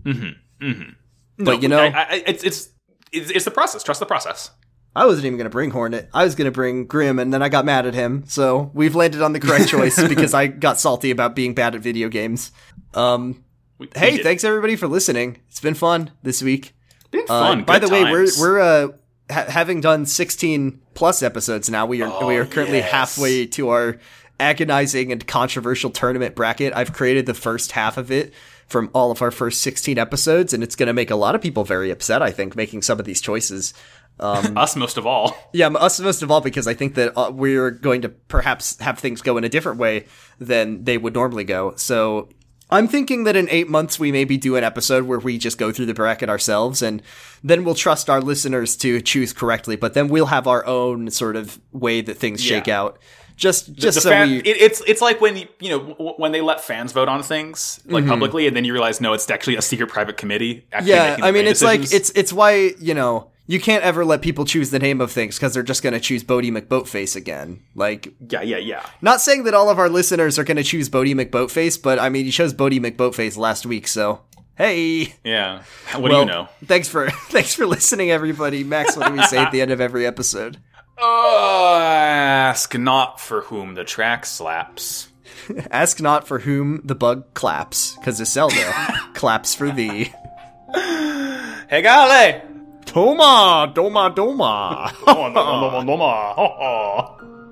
Mm-hmm. Mm-hmm. But you know, I, I, it's, it's it's it's the process. Trust the process. I wasn't even going to bring Hornet. I was going to bring Grimm, and then I got mad at him. So we've landed on the correct choice because I got salty about being bad at video games. Um, We- we hey, did. thanks everybody for listening. It's been fun this week. Been Uh, fun. by Good the way, we're we're uh, ha- having done 16 plus episodes now. We are Oh, we are currently yes. halfway to our agonizing and controversial tournament bracket. I've created the first half of it from all of our first 16 episodes, and it's going to make a lot of people very upset. I think making some of these choices. us most of all. Yeah, us most of all because I think that uh, we're going to perhaps have things go in a different way than they would normally go. So I'm thinking that in eight months we maybe do an episode where we just go through the bracket ourselves, and then we'll trust our listeners to choose correctly. But then we'll have our own sort of way that things shake out. Just, just the so fan, we. it, it's it's like when you you know w- when they let fans vote on things Mm-hmm. like publicly, and then you realize no, it's actually a secret private committee. Actually yeah, I mean, it's like it's it's why you know you can't ever let people choose the name of things because they're just going to choose Boaty McBoatface again. Like yeah, yeah, yeah. Not saying that all of our listeners are going to choose Boaty McBoatface, but I mean, you chose Boaty McBoatface last week, so hey. Yeah. What do you know? Thanks for thanks for listening, everybody. Max, what do we say at the end of every episode? Uh, ask not for whom the track slaps. Ask not for whom the bug claps, because Iselda claps for thee. Hey, gale! Toma, doma, doma. Oh, no, no, no, no, no, no.